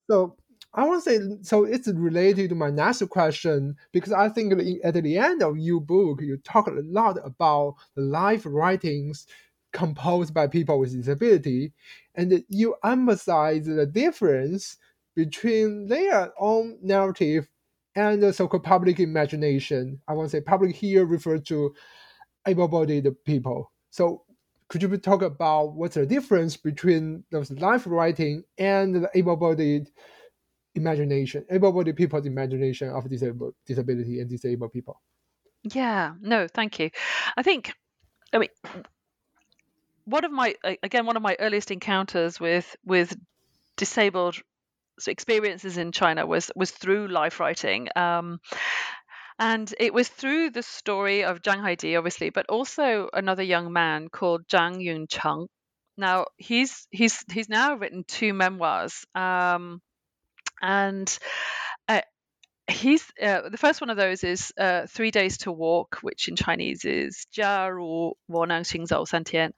So I want to say so. It's related to my next question because I think at the end of your book, you talk a lot about the life writings composed by people with disability, and you emphasize the difference between their own narrative and the so-called public imagination. I want to say public here refers to able-bodied people. So could you talk about what's the difference between those life writing and the able-bodied imagination, able-bodied people's imagination of disabled disability and disabled people. Yeah, no, thank you. I think, I mean, one of my again one of my earliest encounters with with disabled experiences in China was was through life writing. Um, and it was through the story of Zhang Haidi, obviously, but also another young man called Zhang Yuncheng. Now he's he's he's now written two memoirs. Um, and uh, he's uh, the first one of those is uh, three days to walk which in chinese is jia ru wo nang xing zhou san tian.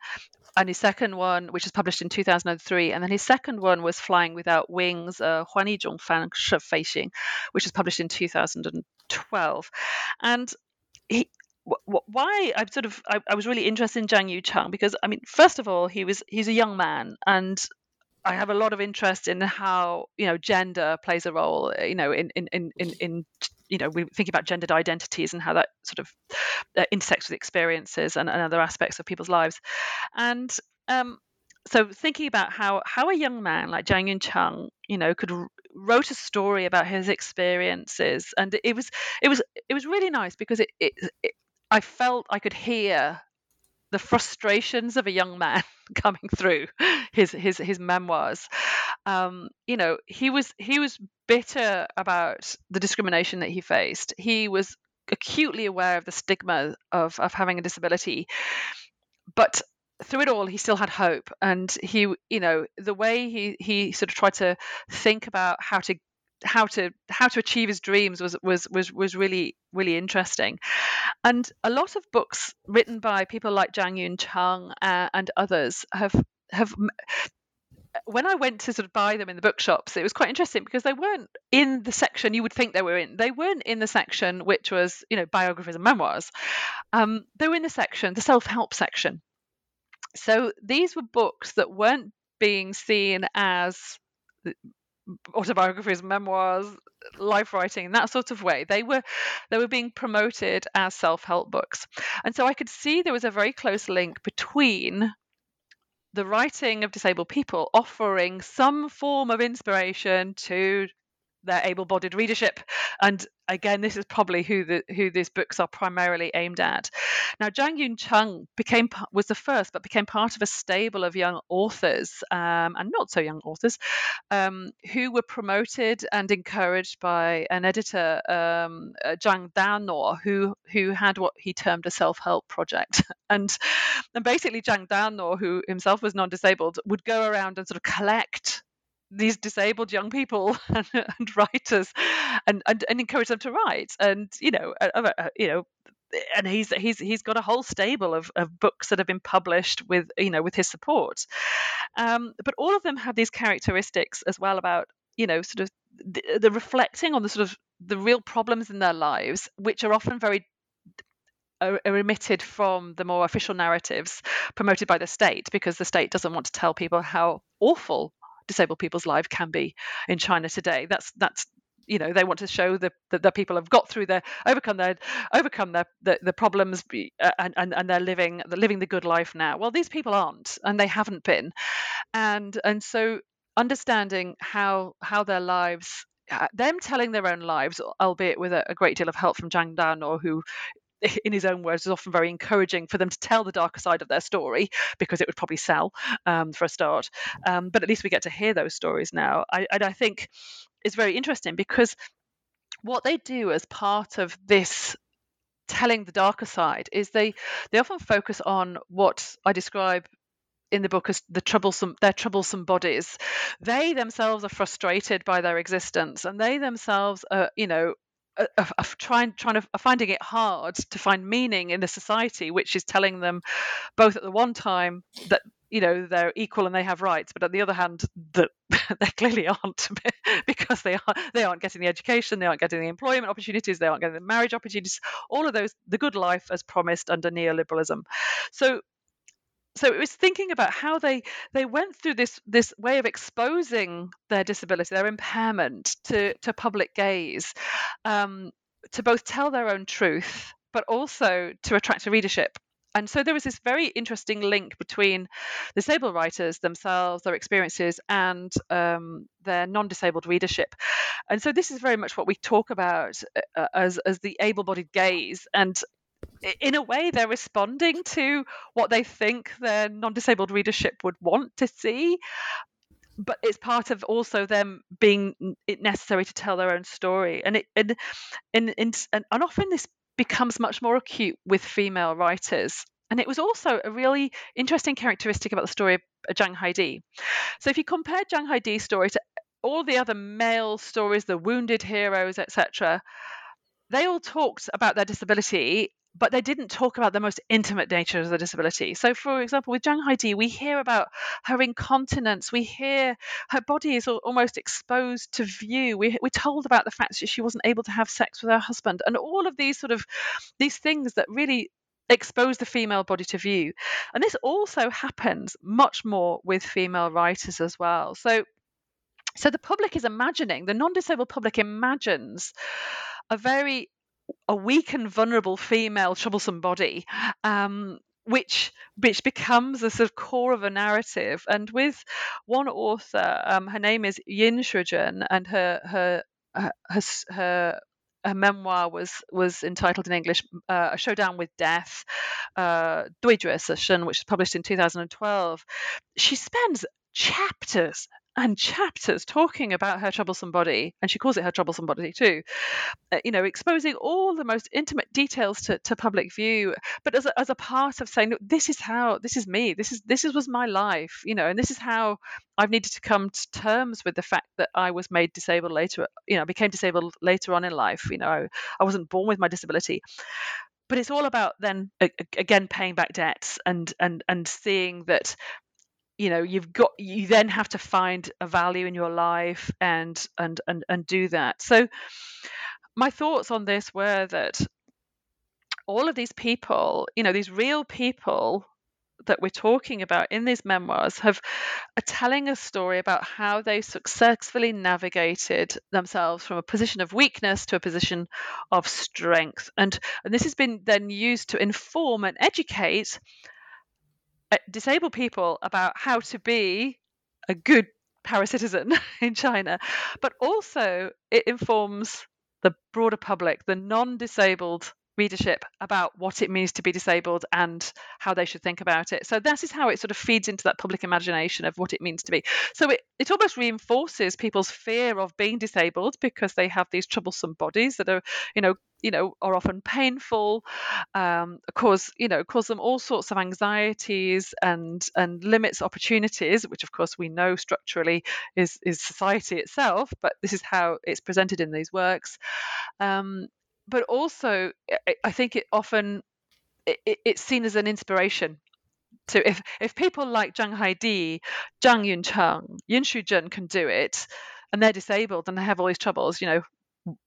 And his second one which was published in 2003 and then his second one was flying without wings uh, huan yi zhong fan shi fei xing which was published in 2012 and he why I'm sort of I, I, was really interested in Zhang Yuncheng because I mean first of all he was he's a young man and I have a lot of interest in how you know gender plays a role. Uh, you know, in in in in, in you know, we think about gendered identities and how that sort of uh, intersects with experiences and, and, other aspects of people's lives. And um, so, thinking about how how a young man like Zhang Yuncheng, you know, could wrote a story about his experiences, and it was it was it was really nice because it, it, it I felt I could hear the frustrations of a young man coming through his his his memoirs. Um, you know, he was he was bitter about the discrimination that he faced. He was acutely aware of the stigma of of having a disability, but through it all he still had hope and he you know the way he he sort of tried to think about how to how to how to achieve his dreams was was was was really really interesting and a lot of books written by people like Zhang Yuncheng uh, and others have have when I went to sort of buy them in the bookshops, it was quite interesting because they weren't in the section you would think they were in. They weren't in the section which was, you know, biographies and memoirs. Um, they were in the section, the self-help section. So these were books that weren't being seen as autobiographies, memoirs, life writing, that sort of way. They were they were being promoted as self-help books. And so I could see there was a very close link between the writing of disabled people offering some form of inspiration to their able-bodied readership. And again this is probably who the who these books are primarily aimed at. Now Zhang Yuncheng became was the first but became part of a stable of young authors um, and not so young authors um, who were promoted and encouraged by an editor um, uh, Zhang Daonor who who had what he termed a self-help project. And and basically Zhang Daonor who himself was non-disabled would go around and sort of collect these disabled young people and, and writers and, and, and encourage them to write. And you know uh, uh, you know and he's he's he's got a whole stable of, of books that have been published with you know with his support. Um, but all of them have these characteristics as well about you know sort of the, the reflecting on the sort of the real problems in their lives which are often very are, are omitted from the more official narratives promoted by the state because the state doesn't want to tell people how awful disabled people's lives can be in China today. That's that's you know they want to show that the, the, people have got through their overcome their overcome their the, the problems uh, and, and and they're living they're living the good life now well these people aren't and they haven't been and and so understanding how how their lives uh, them telling their own lives, albeit with a, a, great deal of help from Zhang Daonor, who in his own words, is often very encouraging for them to tell the darker side of their story because it would probably sell um, for a start. Um, but at least we get to hear those stories now. I, and I think it's very interesting because what they do as part of this telling the darker side is they they often focus on what I describe in the book as the troublesome their troublesome bodies they themselves are frustrated by their existence and they themselves are you know of, trying trying to finding it hard to find meaning in a society which is telling them both at the one time that you know they're equal and they have rights but at the other hand that they clearly aren't because they are they aren't getting the education they aren't getting the employment opportunities they aren't getting the marriage opportunities all of those the good life as promised under neoliberalism. So so it was thinking about how they they went through this this way of exposing their disability, their impairment to to public gaze, um, to both tell their own truth, but also to attract a readership. And so there was this very interesting link between disabled writers themselves, their experiences, and um, their non-disabled readership. And so this is very much what we talk about uh, as as the able-bodied gaze. And in a way they're responding to what they think their non-disabled readership would want to see but it's part of also them being necessary to tell their own story and it and and, and, and often this becomes much more acute with female writers and it was also a really interesting characteristic about the story of uh, Zhang Haidi. So if you compare Zhang Haidi's story to all the other male stories, the wounded heroes, etc., they all talked about their disability but they didn't talk about the most intimate nature of the disability. So, for example, with Zhang Haidi, we hear about her incontinence. We hear her body is almost exposed to view. We, we're told about the fact that she wasn't able to have sex with her husband, and all of these sort of these things that really expose the female body to view. And this also happens much more with female writers as well. So, so the public is imagining the non-disabled public imagines a very a weak and vulnerable female troublesome body um, which which becomes a sort of core of a narrative. And with one author, um, her name is Yin Shujun, and her her her, her, her memoir was was entitled in English uh, "A Showdown with Death," uh, which was published in 2012. She spends chapters and chapters talking about her troublesome body, and she calls it her troublesome body too. Uh, you know, exposing all the most intimate details to, to public view, but as a, as a part of saying, this is how, this is me, this is this is, was my life, you know, and this is how I've needed to come to terms with the fact that I was made disabled later, you know, became disabled later on in life. You know, I, I wasn't born with my disability, but it's all about then again paying back debts and and and seeing that you know you've got you then have to find a value in your life and and and and do that. So my thoughts on this were that all of these people you know these real people that we're talking about in these memoirs have are telling a story about how they successfully navigated themselves from a position of weakness to a position of strength. And and this has been then used to inform and educate Uh, disabled people about how to be a good paracitizen in China, but also it informs the broader public, the non disabled readership about what it means to be disabled and how they should think about it. So that is how it sort of feeds into that public imagination of what it means to be. So it, it almost reinforces people's fear of being disabled because they have these troublesome bodies that are, you know, you know, are often painful, um, cause you know, cause them all sorts of anxieties and and limits opportunities, which of course we know structurally is is society itself. But this is how it's presented in these works. Um, but also I think it often it, it's seen as an inspiration. So if if people like Zhang Haidi, Zhang Yuncheng, Yin Shuzhen can do it, and they're disabled and they have all these troubles, you know,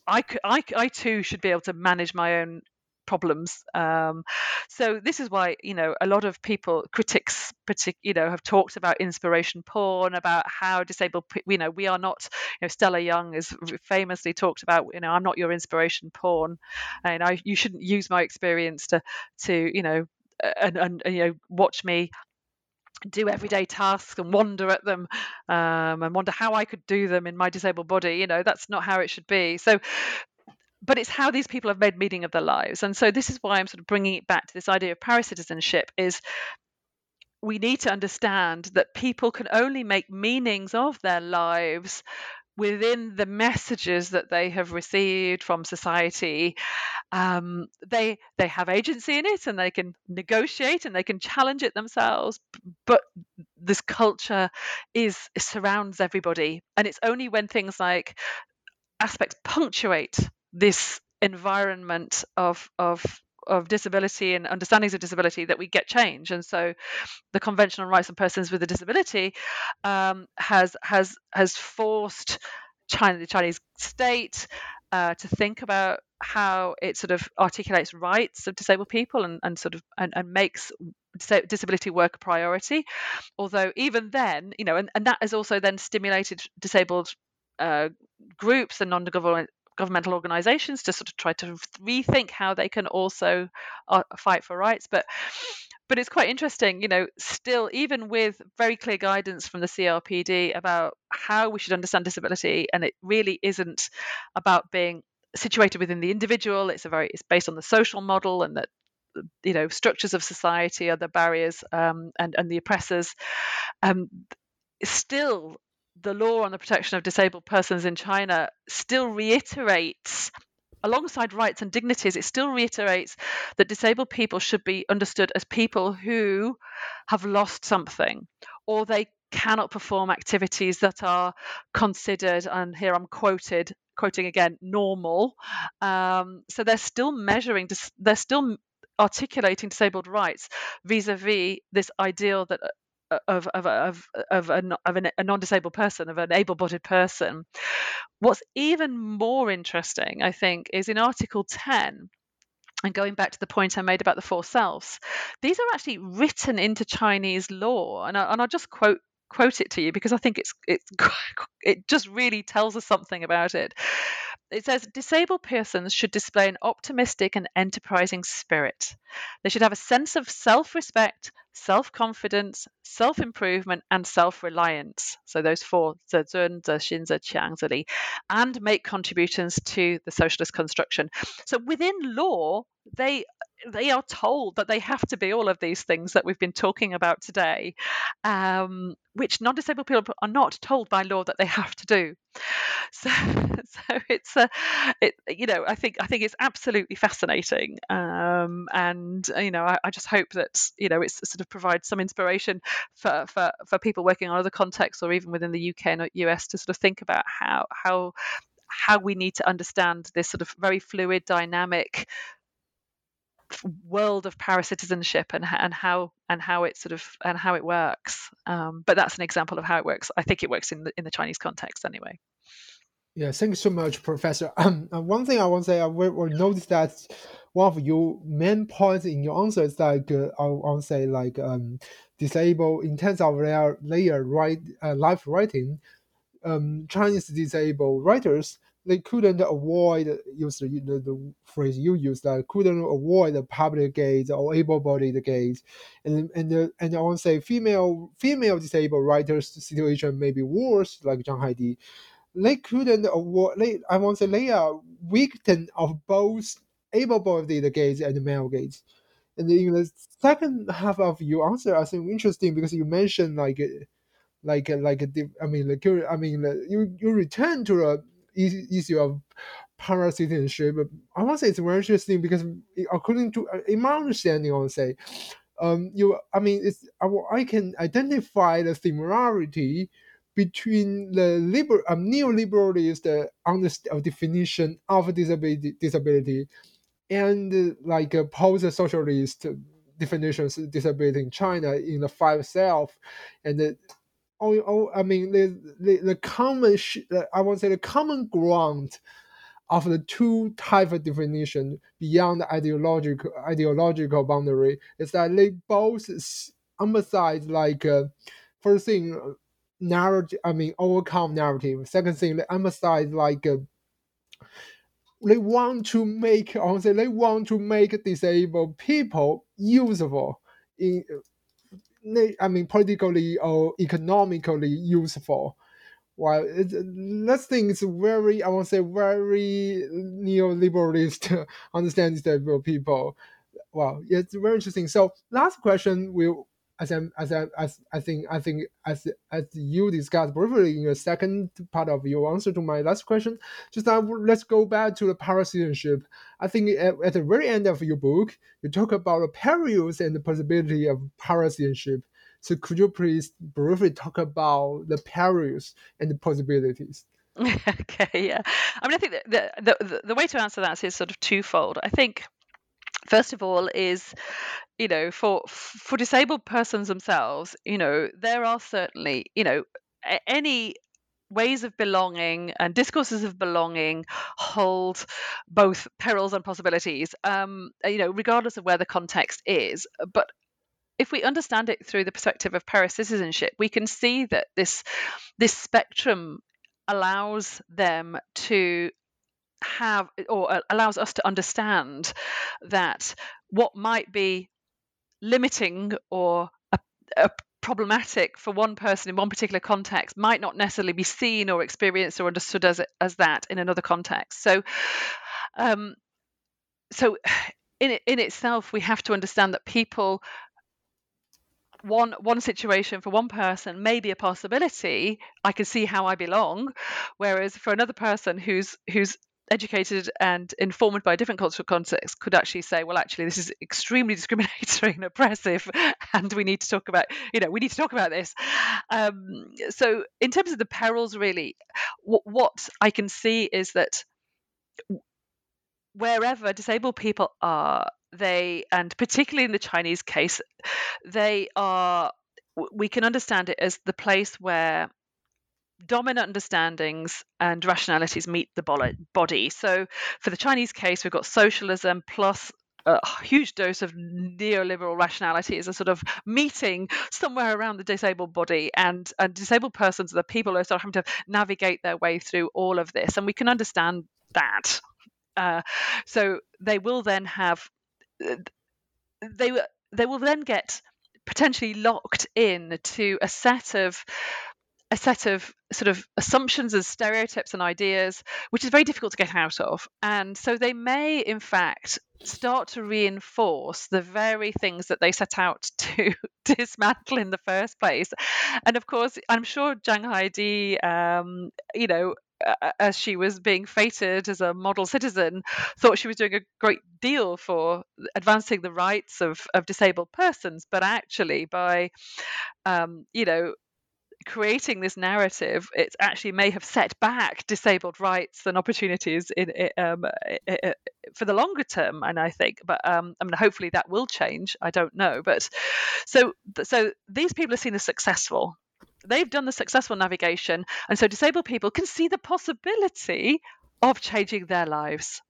I, I, I too should be able to manage my own problems. Um, so this is why you know a lot of people, critics, partic- you know, have talked about inspiration porn, about how disabled, you know, we are not. You know, Stella Young has famously talked about, you know, I'm not your inspiration porn, and I you shouldn't use my experience to to you know and, and, and, you know watch me do everyday tasks and wonder at them um, and wonder how I could do them in my disabled body. You know, that's not how it should be. So, but it's how these people have made meaning of their lives. And so this is why I'm sort of bringing it back to this idea of paracitizenship is we need to understand that people can only make meanings of their lives within the messages that they have received from society um, they they have agency in it and they can negotiate and they can challenge it themselves but this culture is surrounds everybody and it's only when things like aspects punctuate this environment of of of disability and understandings of disability that we get change. And so, the Convention on Rights of Persons with a Disability um, has has has forced China, the Chinese state, uh, to think about how it sort of articulates rights of disabled people and, and sort of and, and makes disability work a priority. Although even then, you know, and, and that has also then stimulated disabled uh, groups and non-government governmental organizations to sort of try to rethink how they can also uh, fight for rights but but it's quite interesting you know still even with very clear guidance from the crpd about how we should understand disability and it really isn't about being situated within the individual it's a very it's based on the social model and that you know structures of society are the barriers um, and and the oppressors um, still the law on the protection of disabled persons in China still reiterates alongside rights and dignities, it still reiterates that disabled people should be understood as people who have lost something or they cannot perform activities that are considered, and here I'm quoted, quoting again, normal. Um, so they're still measuring, they're still articulating disabled rights vis-a-vis this ideal that of of of of, a, of an, a non-disabled person, of an able-bodied person. What's even more interesting, I think, is in Article 10. And going back to the point I made about the four selves, these are actually written into Chinese law, and, I, and I'll just quote quote it to you because I think it's it's it just really tells us something about it it says disabled persons should display an optimistic and enterprising spirit. They should have a sense of self respect, self confidence, self improvement, and self reliance. So, those four, Zhun, Zexin, Zeqiang, and make contributions to the socialist construction. So, within law, they they are told that they have to be all of these things that we've been talking about today, um, which non-disabled people are not told by law that they have to do. So, so it's a, it, you know, I think I think it's absolutely fascinating, um, and you know, I, I, just hope that you know, it's sort of provides some inspiration for, for for people working on other contexts or even within the UK and US to sort of think about how how how we need to understand this sort of very fluid, dynamic world of paracitizenship and and how and how it sort of and how it works. Um, but that's an example of how it works. I think it works in the in the Chinese context anyway. Yeah, thank you so much, Professor. Um, one thing I want to say, I will, will notice that one of your main points in your answer is like uh, I want to say like um, disabled in terms of their layer write uh, life writing. Um, Chinese disabled writers they couldn't avoid use the, the, the phrase you used that couldn't avoid the public gaze or able-bodied gaze, and and uh, and I want to say female female disabled writers situation may be worse, like Zhang Haidi. They couldn't avoid. They, I want to say they are victim of both able-bodied gaze and male gaze. And in the second half of your answer, I think interesting because you mentioned like like like I mean like I mean you you return to a issue of paracitizenship. I want to say it's very interesting because according to uh, in my understanding, I would say, um, you I mean it's I, can identify the similarity between the liberal um, neoliberalist uh, definition of disability disability and uh, like a post-socialist definitions of disability in China in the five self and the oh, oh I mean the the, the common I want to say the common ground of the two type of definition beyond the ideological ideological boundary is that they both emphasize like uh, first thing narrative I mean overcome narrative. Second thing they emphasize like uh, they want to make say they want to make disabled people useful in I mean, politically or economically useful. While it, thing is very, I want to say, very neoliberalist understanding that people. Well, it's very interesting. So, last question will as I, as I, as I think I think as as you discussed briefly in the second part of your answer to my last question, just now let's go back to the paracitizenship. I think at, at, the very end of your book, you talk about the perils and the possibility of paracitizenship. So could you please briefly talk about the perils and the possibilities? okay, yeah. I mean, I think the, the, the, the way to answer that is sort of twofold. I think first of all is you know for for disabled persons themselves you know there are certainly you know any ways of belonging and discourses of belonging hold both perils and possibilities um you know regardless of where the context is. But if we understand it through the perspective of paracitizenship we can see that this this spectrum allows them to have or uh, allows us to understand that what might be limiting or a, a problematic for one person in one particular context might not necessarily be seen or experienced or understood as as that in another context. So, um, so in in itself, we have to understand that people one one situation for one person may be a possibility i can see how i belong whereas for another person who's who's educated and informed by a different cultural context could actually say, well, actually, this is extremely discriminatory and oppressive, and we need to talk about, you know, we need to talk about this. Um, so, in terms of the perils, really, w- what I can see is that wherever disabled people are, they, and particularly in the Chinese case, they are. We can understand it as the place where dominant understandings and rationalities meet the body. So, for the Chinese case, we've got socialism plus a huge dose of neoliberal rationality is a sort of meeting somewhere around the disabled body and, and disabled persons are the people who are sort of having to navigate their way through all of this and we can understand that uh, so they will then have uh, they they will then get potentially locked in to a set of a set of sort of assumptions and stereotypes and ideas, which is very difficult to get out of. And so they may, in fact, start to reinforce the very things that they set out to dismantle in the first place. And of course, I'm sure Zhang Haidi, um, you know, as she was being fated as a model citizen, thought she was doing a great deal for advancing the rights of, of disabled persons. But actually, by um, you know creating this narrative, it actually may have set back disabled rights and opportunities in, um, for the longer term. And I think, but um, I mean, hopefully that will change. I don't know, but so so these people are seen as successful. They've done the successful navigation, and so disabled people can see the possibility of changing their lives.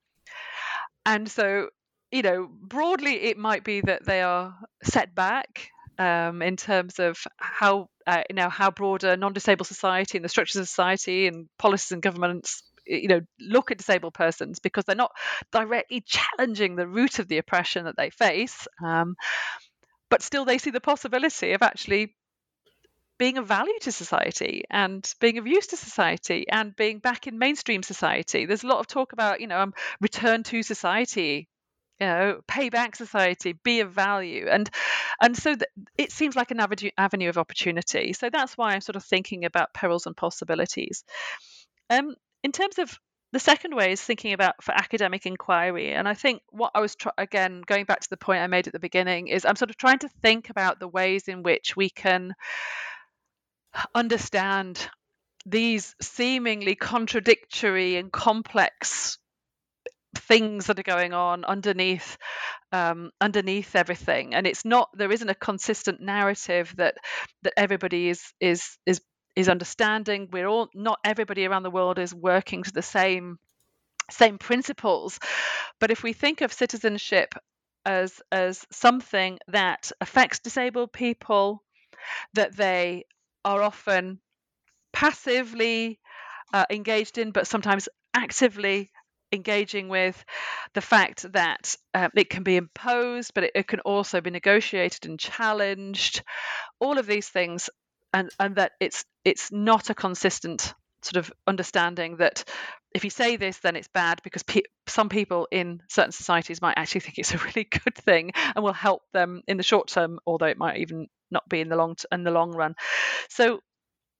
And so, you know, broadly, it might be that they are set back um, in terms of how uh, you know how broader non-disabled society and the structures of society and policies and governments you know look at disabled persons because they're not directly challenging the root of the oppression that they face um, but still they see the possibility of actually being of value to society and being of use to society and being back in mainstream society. There's a lot of talk about, you know, um, return to society you know pay back society be of value. And and so th- it seems like an avenue, avenue of opportunity. So that's why i'm sort of thinking about perils and possibilities. Um in terms of the second way is thinking about for academic inquiry. And i think what i was tr- again going back to the point i made at the beginning is i'm sort of trying to think about the ways in which we can understand these seemingly contradictory and complex things that are going on underneath um, underneath everything. And it's not there isn't a consistent narrative that that everybody is is is is understanding. We're all not everybody around the world is working to the same same principles. But if we think of citizenship as as something that affects disabled people that they are often passively uh, engaged in but sometimes actively engaging with the fact that um, it can be imposed, but it, it, can also be negotiated and challenged. All of these things, and and that it's it's not a consistent sort of understanding that if you say this, then it's bad because pe- some people in certain societies might actually think it's a really good thing and will help them in the short term, although it might even not be in the long t- in the long run. So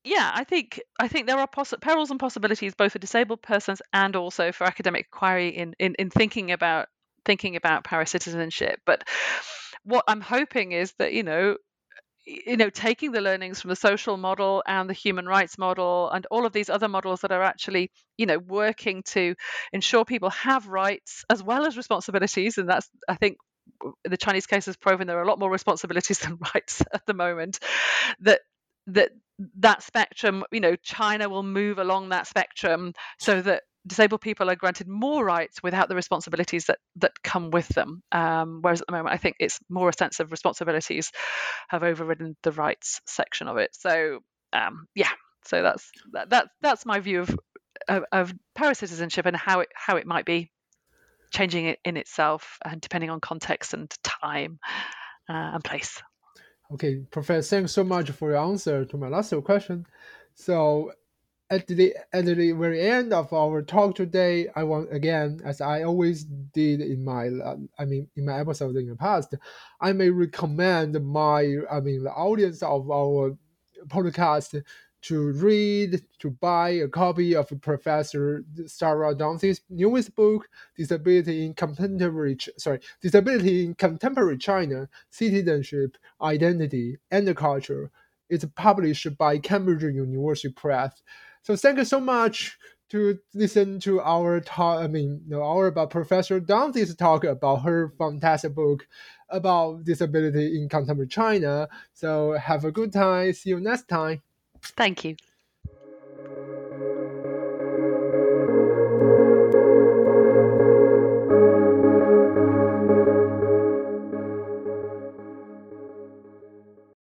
yeah, I think I think there are poss- perils and possibilities both for disabled persons and also for academic inquiry in, in, in thinking about thinking about paracitizenship. But what I'm hoping is that you know you know taking the learnings from the social model and the human rights model and all of these other models that are actually you know working to ensure people have rights as well as responsibilities and that's i think the chinese case has proven there are a lot more responsibilities than rights at the moment that that that spectrum, you know, China will move along that spectrum so that disabled people are granted more rights without the responsibilities that that come with them. Um, whereas at the moment, I think it's more a sense of responsibilities have overridden the rights section of it. So um, yeah, so that's that, that that's my view of of, of paracitizenship and how it how it might be changing it in itself and depending on context and time uh, and place. Okay, Professor, thanks so much for your answer to my last question. So, at the at the very end of our talk today, I want again, as I always did in my, I mean, in my episodes in the past, I may recommend my, I mean, the audience of our podcast to read, to buy a copy of Professor Sarah Dauncey's newest book, Disability in Contemporary, sorry, Disability in Contemporary China, Citizenship, Identity, and Culture. It's published by Cambridge University Press. So thank you so much to listen to our talk. I mean, no, our about Professor Dauncey's talk about her fantastic book about disability in contemporary China. So have a good time. See you next time. Thank you.